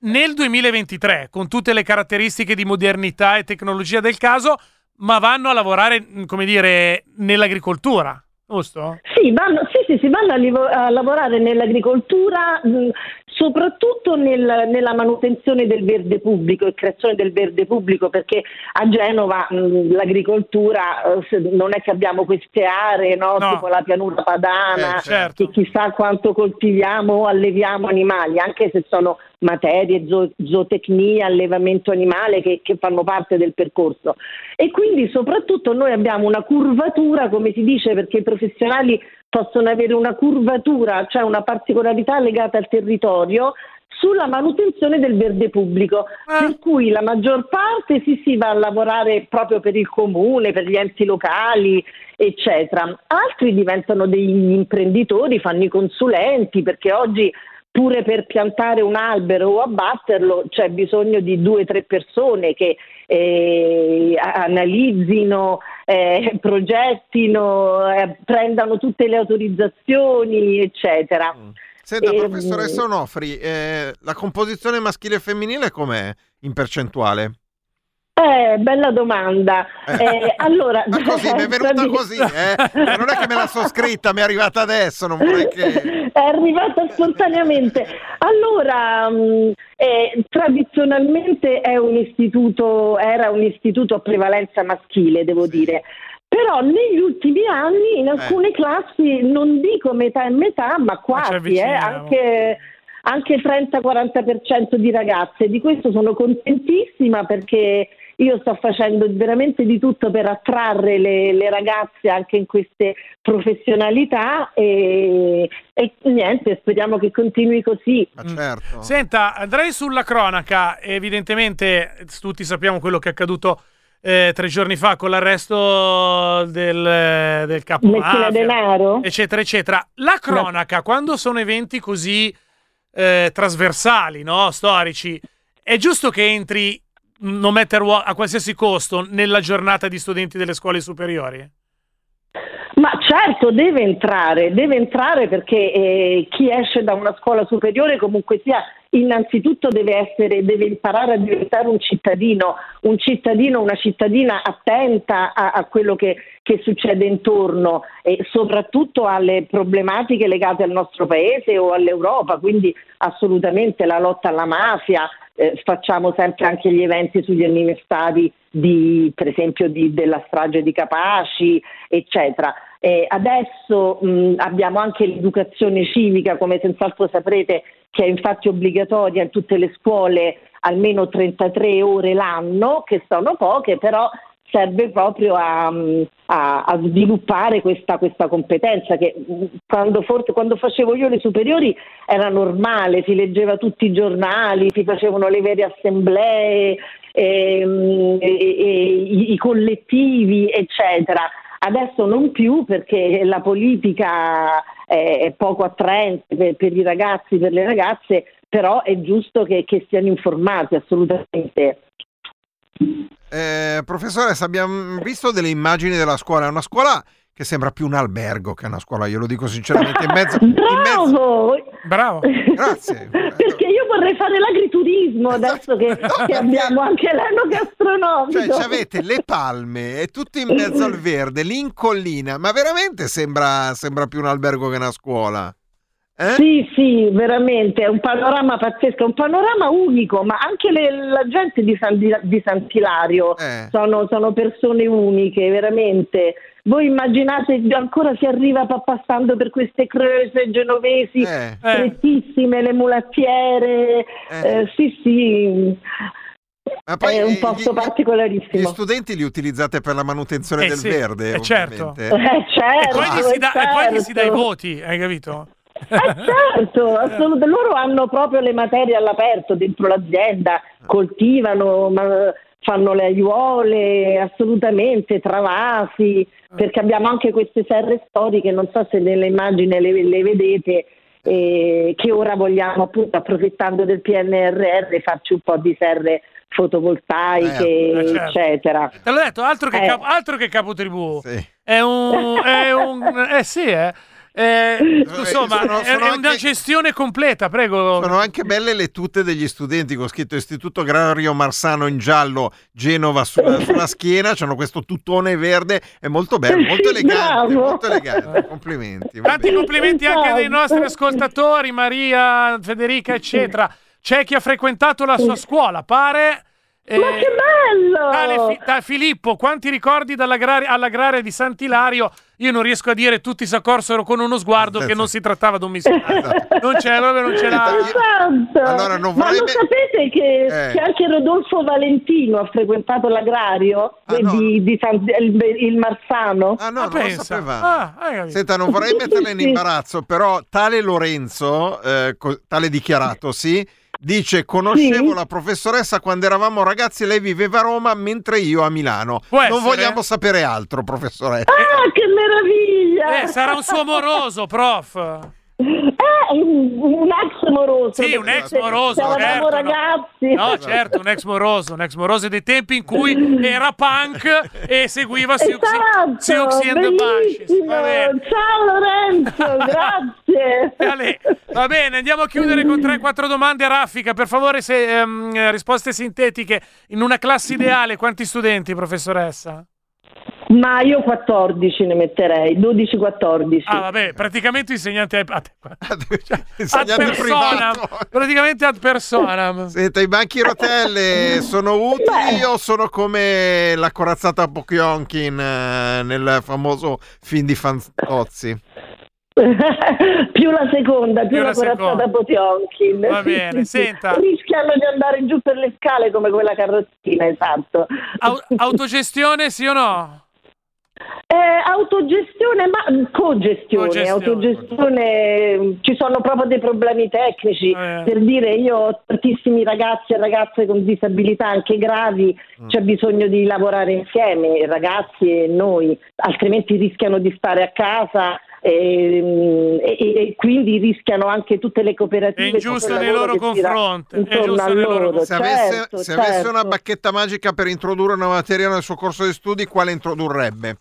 nel 2023, con tutte le caratteristiche di modernità e tecnologia del caso, ma vanno a lavorare, mh, come dire, nell'agricoltura, giusto? Sì, vanno, sì, sì, sì, vanno a, livo- a lavorare nell'agricoltura, mh, soprattutto nel- nella manutenzione del verde pubblico e creazione del verde pubblico, perché a Genova mh, l'agricoltura eh, non è che abbiamo queste aree, no? No. tipo la pianura padana, Eh, certo. che chissà quanto coltiviamo o alleviamo animali, anche se sono materie, zo- zootecnia, allevamento animale che, che fanno parte del percorso. E quindi soprattutto noi abbiamo una curvatura, come si dice, perché i professionali possono avere una curvatura, cioè una particolarità legata al territorio sulla manutenzione del verde pubblico, per cui la maggior parte sì, si va a lavorare proprio per il comune, per gli enti locali, eccetera. Altri diventano degli imprenditori, fanno i consulenti, perché oggi pure per piantare un albero o abbatterlo c'è bisogno di due o tre persone che eh, analizzino, eh, progettino, eh, prendano tutte le autorizzazioni, eccetera. Senta, Ehm, professoressa Onofri, eh, la composizione maschile e femminile com'è in percentuale? Eh, bella domanda. Eh, allora, Ma così, mi è venuta così, eh? Ma Non è che me la so scritta, mi è arrivata adesso, non vorrei che... è arrivata spontaneamente. Allora, mh, eh, tradizionalmente è un istituto, era un istituto a prevalenza maschile, devo dire. Però negli ultimi anni in alcune classi, non dico metà e metà, ma quasi, eh, avviciniamo. anche, anche 30-40% di ragazze. Di questo sono contentissima perché io sto facendo veramente di tutto per attrarre le, le ragazze anche in queste professionalità e, e niente, speriamo che continui così. Ma certo. Senta, andrei sulla cronaca. Evidentemente tutti sappiamo quello che è accaduto eh, tre giorni fa con l'arresto del, del capo mafia, Denaro? eccetera, eccetera. La cronaca, quando sono eventi così eh, trasversali, no? storici, è giusto che entri no matter what, a qualsiasi costo nella giornata di studenti delle scuole superiori? Ma certo, deve entrare, deve entrare perché eh, chi esce da una scuola superiore comunque sia innanzitutto deve essere, deve imparare a diventare un cittadino, un cittadino, una cittadina attenta a, a quello che, che succede intorno e soprattutto alle problematiche legate al nostro paese o all'Europa, quindi assolutamente la lotta alla mafia, eh, facciamo sempre anche gli eventi sugli anniversari di, per esempio di- della strage di Capaci, eccetera. Eh, adesso mh, abbiamo anche l'educazione civica, come senz'altro saprete, che è infatti obbligatoria in tutte le scuole almeno 33 ore l'anno, che sono poche, però serve proprio a, a- a sviluppare questa, questa competenza che mh, quando, forse, quando facevo io le superiori era normale, si leggeva tutti i giornali, si facevano le vere assemblee, ehm, e- e- i, i collettivi, eccetera. Adesso non più perché la politica è, è poco attraente per, per i ragazzi, per le ragazze, però è giusto che, che siano informati assolutamente. Eh, professoressa, abbiamo visto delle immagini della scuola, è una scuola che sembra più un albergo che una scuola, io lo dico sinceramente, in mezzo... in mezzo- Bravo! Bravo! Grazie! Perché io vorrei fare l'agriturismo adesso che, che abbiamo anche l'anno gastronomico. Cioè, ci avete le palme e tutto in mezzo al verde, lì in collina, ma veramente sembra, sembra più un albergo che una scuola. Eh? Sì, sì, veramente, è un panorama pazzesco, è un panorama unico, ma anche le- la gente di, San, di, di Sant'Ilario Eh. sono, sono persone uniche, veramente. Voi immaginate, ancora si arriva pa- passando per queste creuse genovesi Eh. strettissime, le mulattiere, eh, sì, sì, Ma poi è un eh, posto gli- particolarissimo. Gli studenti li utilizzate per la manutenzione Eh del sì, verde, eh, certo. Eh, certo, e poi gli si dà, e poi gli si dà i certo. voti, hai capito? Certo, assolutamente. Loro hanno proprio le materie all'aperto dentro l'azienda, coltivano, ma- fanno le aiuole, assolutamente, travasi, perché abbiamo anche queste serre storiche, non so se nelle immagini le, le vedete, eh, che ora vogliamo appunto approfittando del PNRR farci un po' di serre fotovoltaiche, Eh, certo. eccetera. Te l'ho detto, altro che, Eh. capo, altro che capotribù. È un... È un eh sì, eh. Eh, insomma, sono- è, sono è una gestione completa, prego. Sono anche belle le tutte degli studenti con scritto Istituto Agrario Marsano in giallo, Genova sulla, sulla schiena, c'hanno questo tuttone verde, è molto bello, molto elegante, molto elegante, complimenti. Tanti complimenti anche dei nostri ascoltatori, Maria, Federica, eccetera. C'è chi ha frequentato la sua scuola, pare. eh, Ma che bello! Tale Fi- ta- Filippo, quanti ricordi dall'agraria, all'agraria di Sant'Ilario? Io non riesco a dire, tutti si accorsero con uno sguardo che non si trattava di un missionario. Non c'è, proprio non ce l'ha. Esatto. Allora, non Ma vorrei lo sapete che, Eh. che anche Rodolfo Valentino ha frequentato l'agrario Ah, di, no. di San- il, il Marsano? Ah no, non pensa. Ah. Senta, non vorrei metterla in imbarazzo, però tale Lorenzo, eh, co- tale dichiarato, sì, dice conoscevo Sì. la professoressa quando eravamo ragazzi, lei viveva a Roma mentre io a Milano. Può non essere? vogliamo sapere altro, professoressa. Ah, che meraviglia! Eh, sarà un suo moroso, prof. Eh, un, ex moroso. Sì, un ex moroso, certo, no. ragazzi. No, certo, un ex moroso, un ex moroso dei tempi in cui era punk e seguiva Siouxsie Esatto, Siouxsie and the Banshees. Ciao Lorenzo, grazie. Ale, va bene, andiamo a chiudere con 3-4 domande a raffica. Per favore, se, ehm, risposte sintetiche. In una classe ideale, quanti studenti, professoressa? Ma io 14 ne metterei, 12-14. Ah, vabbè, praticamente insegnante a te. Ad Insegnante privato. praticamente ad personam. Senta, i banchi rotelle sono utili o sono come la corazzata Pocchionkin eh, nel famoso film di Fantozzi? più la seconda, più, Più la la corazzata. Potionkin. Va bene, senta. Rischiano di andare giù per le scale come quella carrozzina, esatto. Au- autogestione, sì o no? Eh, autogestione, ma cogestione, Cogestione. autogestione, ci sono proprio dei problemi tecnici. Eh. Per dire, io ho tantissimi ragazzi e ragazze con disabilità anche gravi, Mm. c'è bisogno di lavorare insieme, i ragazzi e noi, altrimenti rischiano di stare a casa. E, e- e quindi rischiano anche tutte le cooperative. È ingiusto nei loro confronti, loro loro, Se avesse, certo, se avesse certo. una bacchetta magica per introdurre una materia nel suo corso di studi, quale introdurrebbe?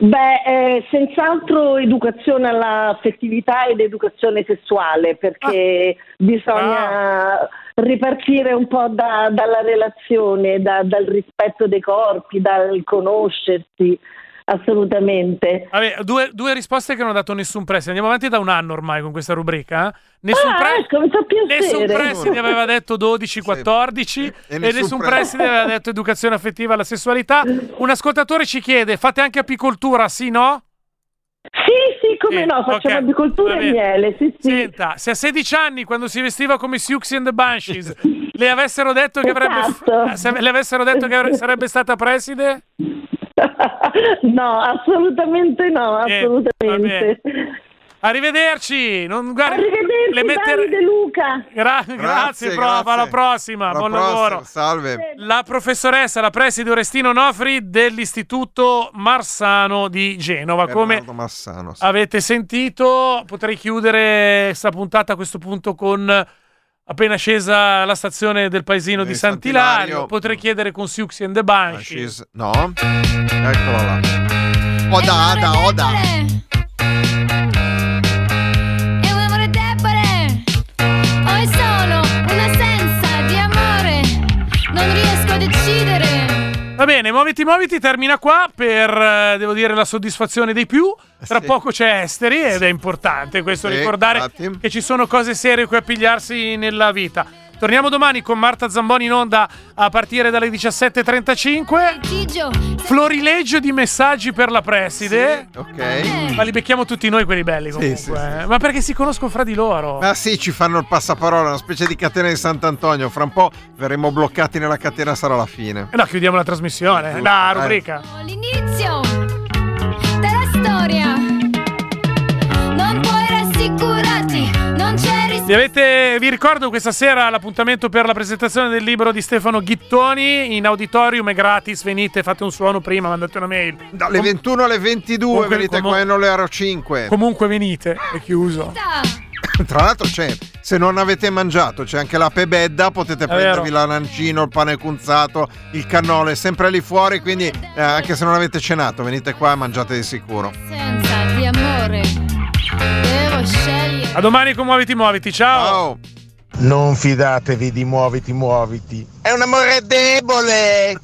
Beh, eh, senz'altro educazione all'affettività ed educazione sessuale, perché bisogna ripartire un po' da- dalla relazione, da- dal rispetto dei corpi, dal conoscersi, assolutamente. Vabbè, due, due risposte che non hanno dato nessun prestito. Andiamo avanti da un anno ormai con questa rubrica. eh? Nessun, Ah, pre- ecco, mi fa piacere. nessun preside aveva detto 12-14 E e, nessun nessun pre- preside aveva detto educazione affettiva alla sessualità. Un ascoltatore ci chiede, fate anche apicoltura, sì no? Sì, sì, come Sì, no, facciamo ok, agricoltura va e miele, sì, sì. Senta, se a 16 anni, quando si vestiva come Siouxsie and the Banshees, le avessero detto che avrebbe, Esatto. se le avessero detto che avre- sarebbe stata preside? no, assolutamente no, Eh, assolutamente. Arrivederci! Non, guardi, Arrivederci, le Davide Luca. Gra- grazie, prof, alla prossima, Alla buon prossima, lavoro. Salve. La professoressa, la preside Orestino Nofri dell'Istituto Marsano di Genova. Come Massano. sì. avete sentito, potrei chiudere sta puntata a questo punto con appena scesa la stazione del paesino di Di Sant'Ilario. Sant'Ilario. Potrei chiedere con Siouxsie and the Banshees. No? Eccolo là. Oda, Ada, Oda. Va bene, muoviti, muoviti, termina qua per, eh, devo dire, la soddisfazione dei più. Tra Sì. poco c'è Esteri ed è importante questo Sì, ricordare infatti. che ci sono cose serie cui appigliarsi nella vita. Torniamo domani con Marta Zamboni in onda a partire dalle 17.35. Gigio, Florileggio di messaggi per la preside. Ok. Ma li becchiamo tutti noi quelli belli comunque. sì, sì. eh. Ma perché si conoscono fra di loro. Ma sì, ci fanno il passaparola, una specie di catena di Sant'Antonio. Fra un po' verremo bloccati nella catena, sarà la fine. Eh no, chiudiamo la trasmissione, la eh. rubrica. l'inizio della storia. Vi, avete- vi ricordo questa sera l'appuntamento per la presentazione del libro di Stefano Ghittoni in auditorium, è gratis, venite, fate un suono prima, mandate una mail. Dalle 21 alle 22 Comunque- venite comu- qua in Olearo 5. Comunque venite, è chiuso. Tra l'altro c'è, se non avete mangiato, c'è anche la pebedda, potete prendervi l'arancino, il pane cunzato, il cannolo, è sempre lì fuori, quindi eh, anche se non avete cenato, venite qua e mangiate di sicuro. Senza di amore. Devo scegliere. A domani con Muoviti Muoviti. Ciao. Non fidatevi di muoviti, muoviti. È un amore debole.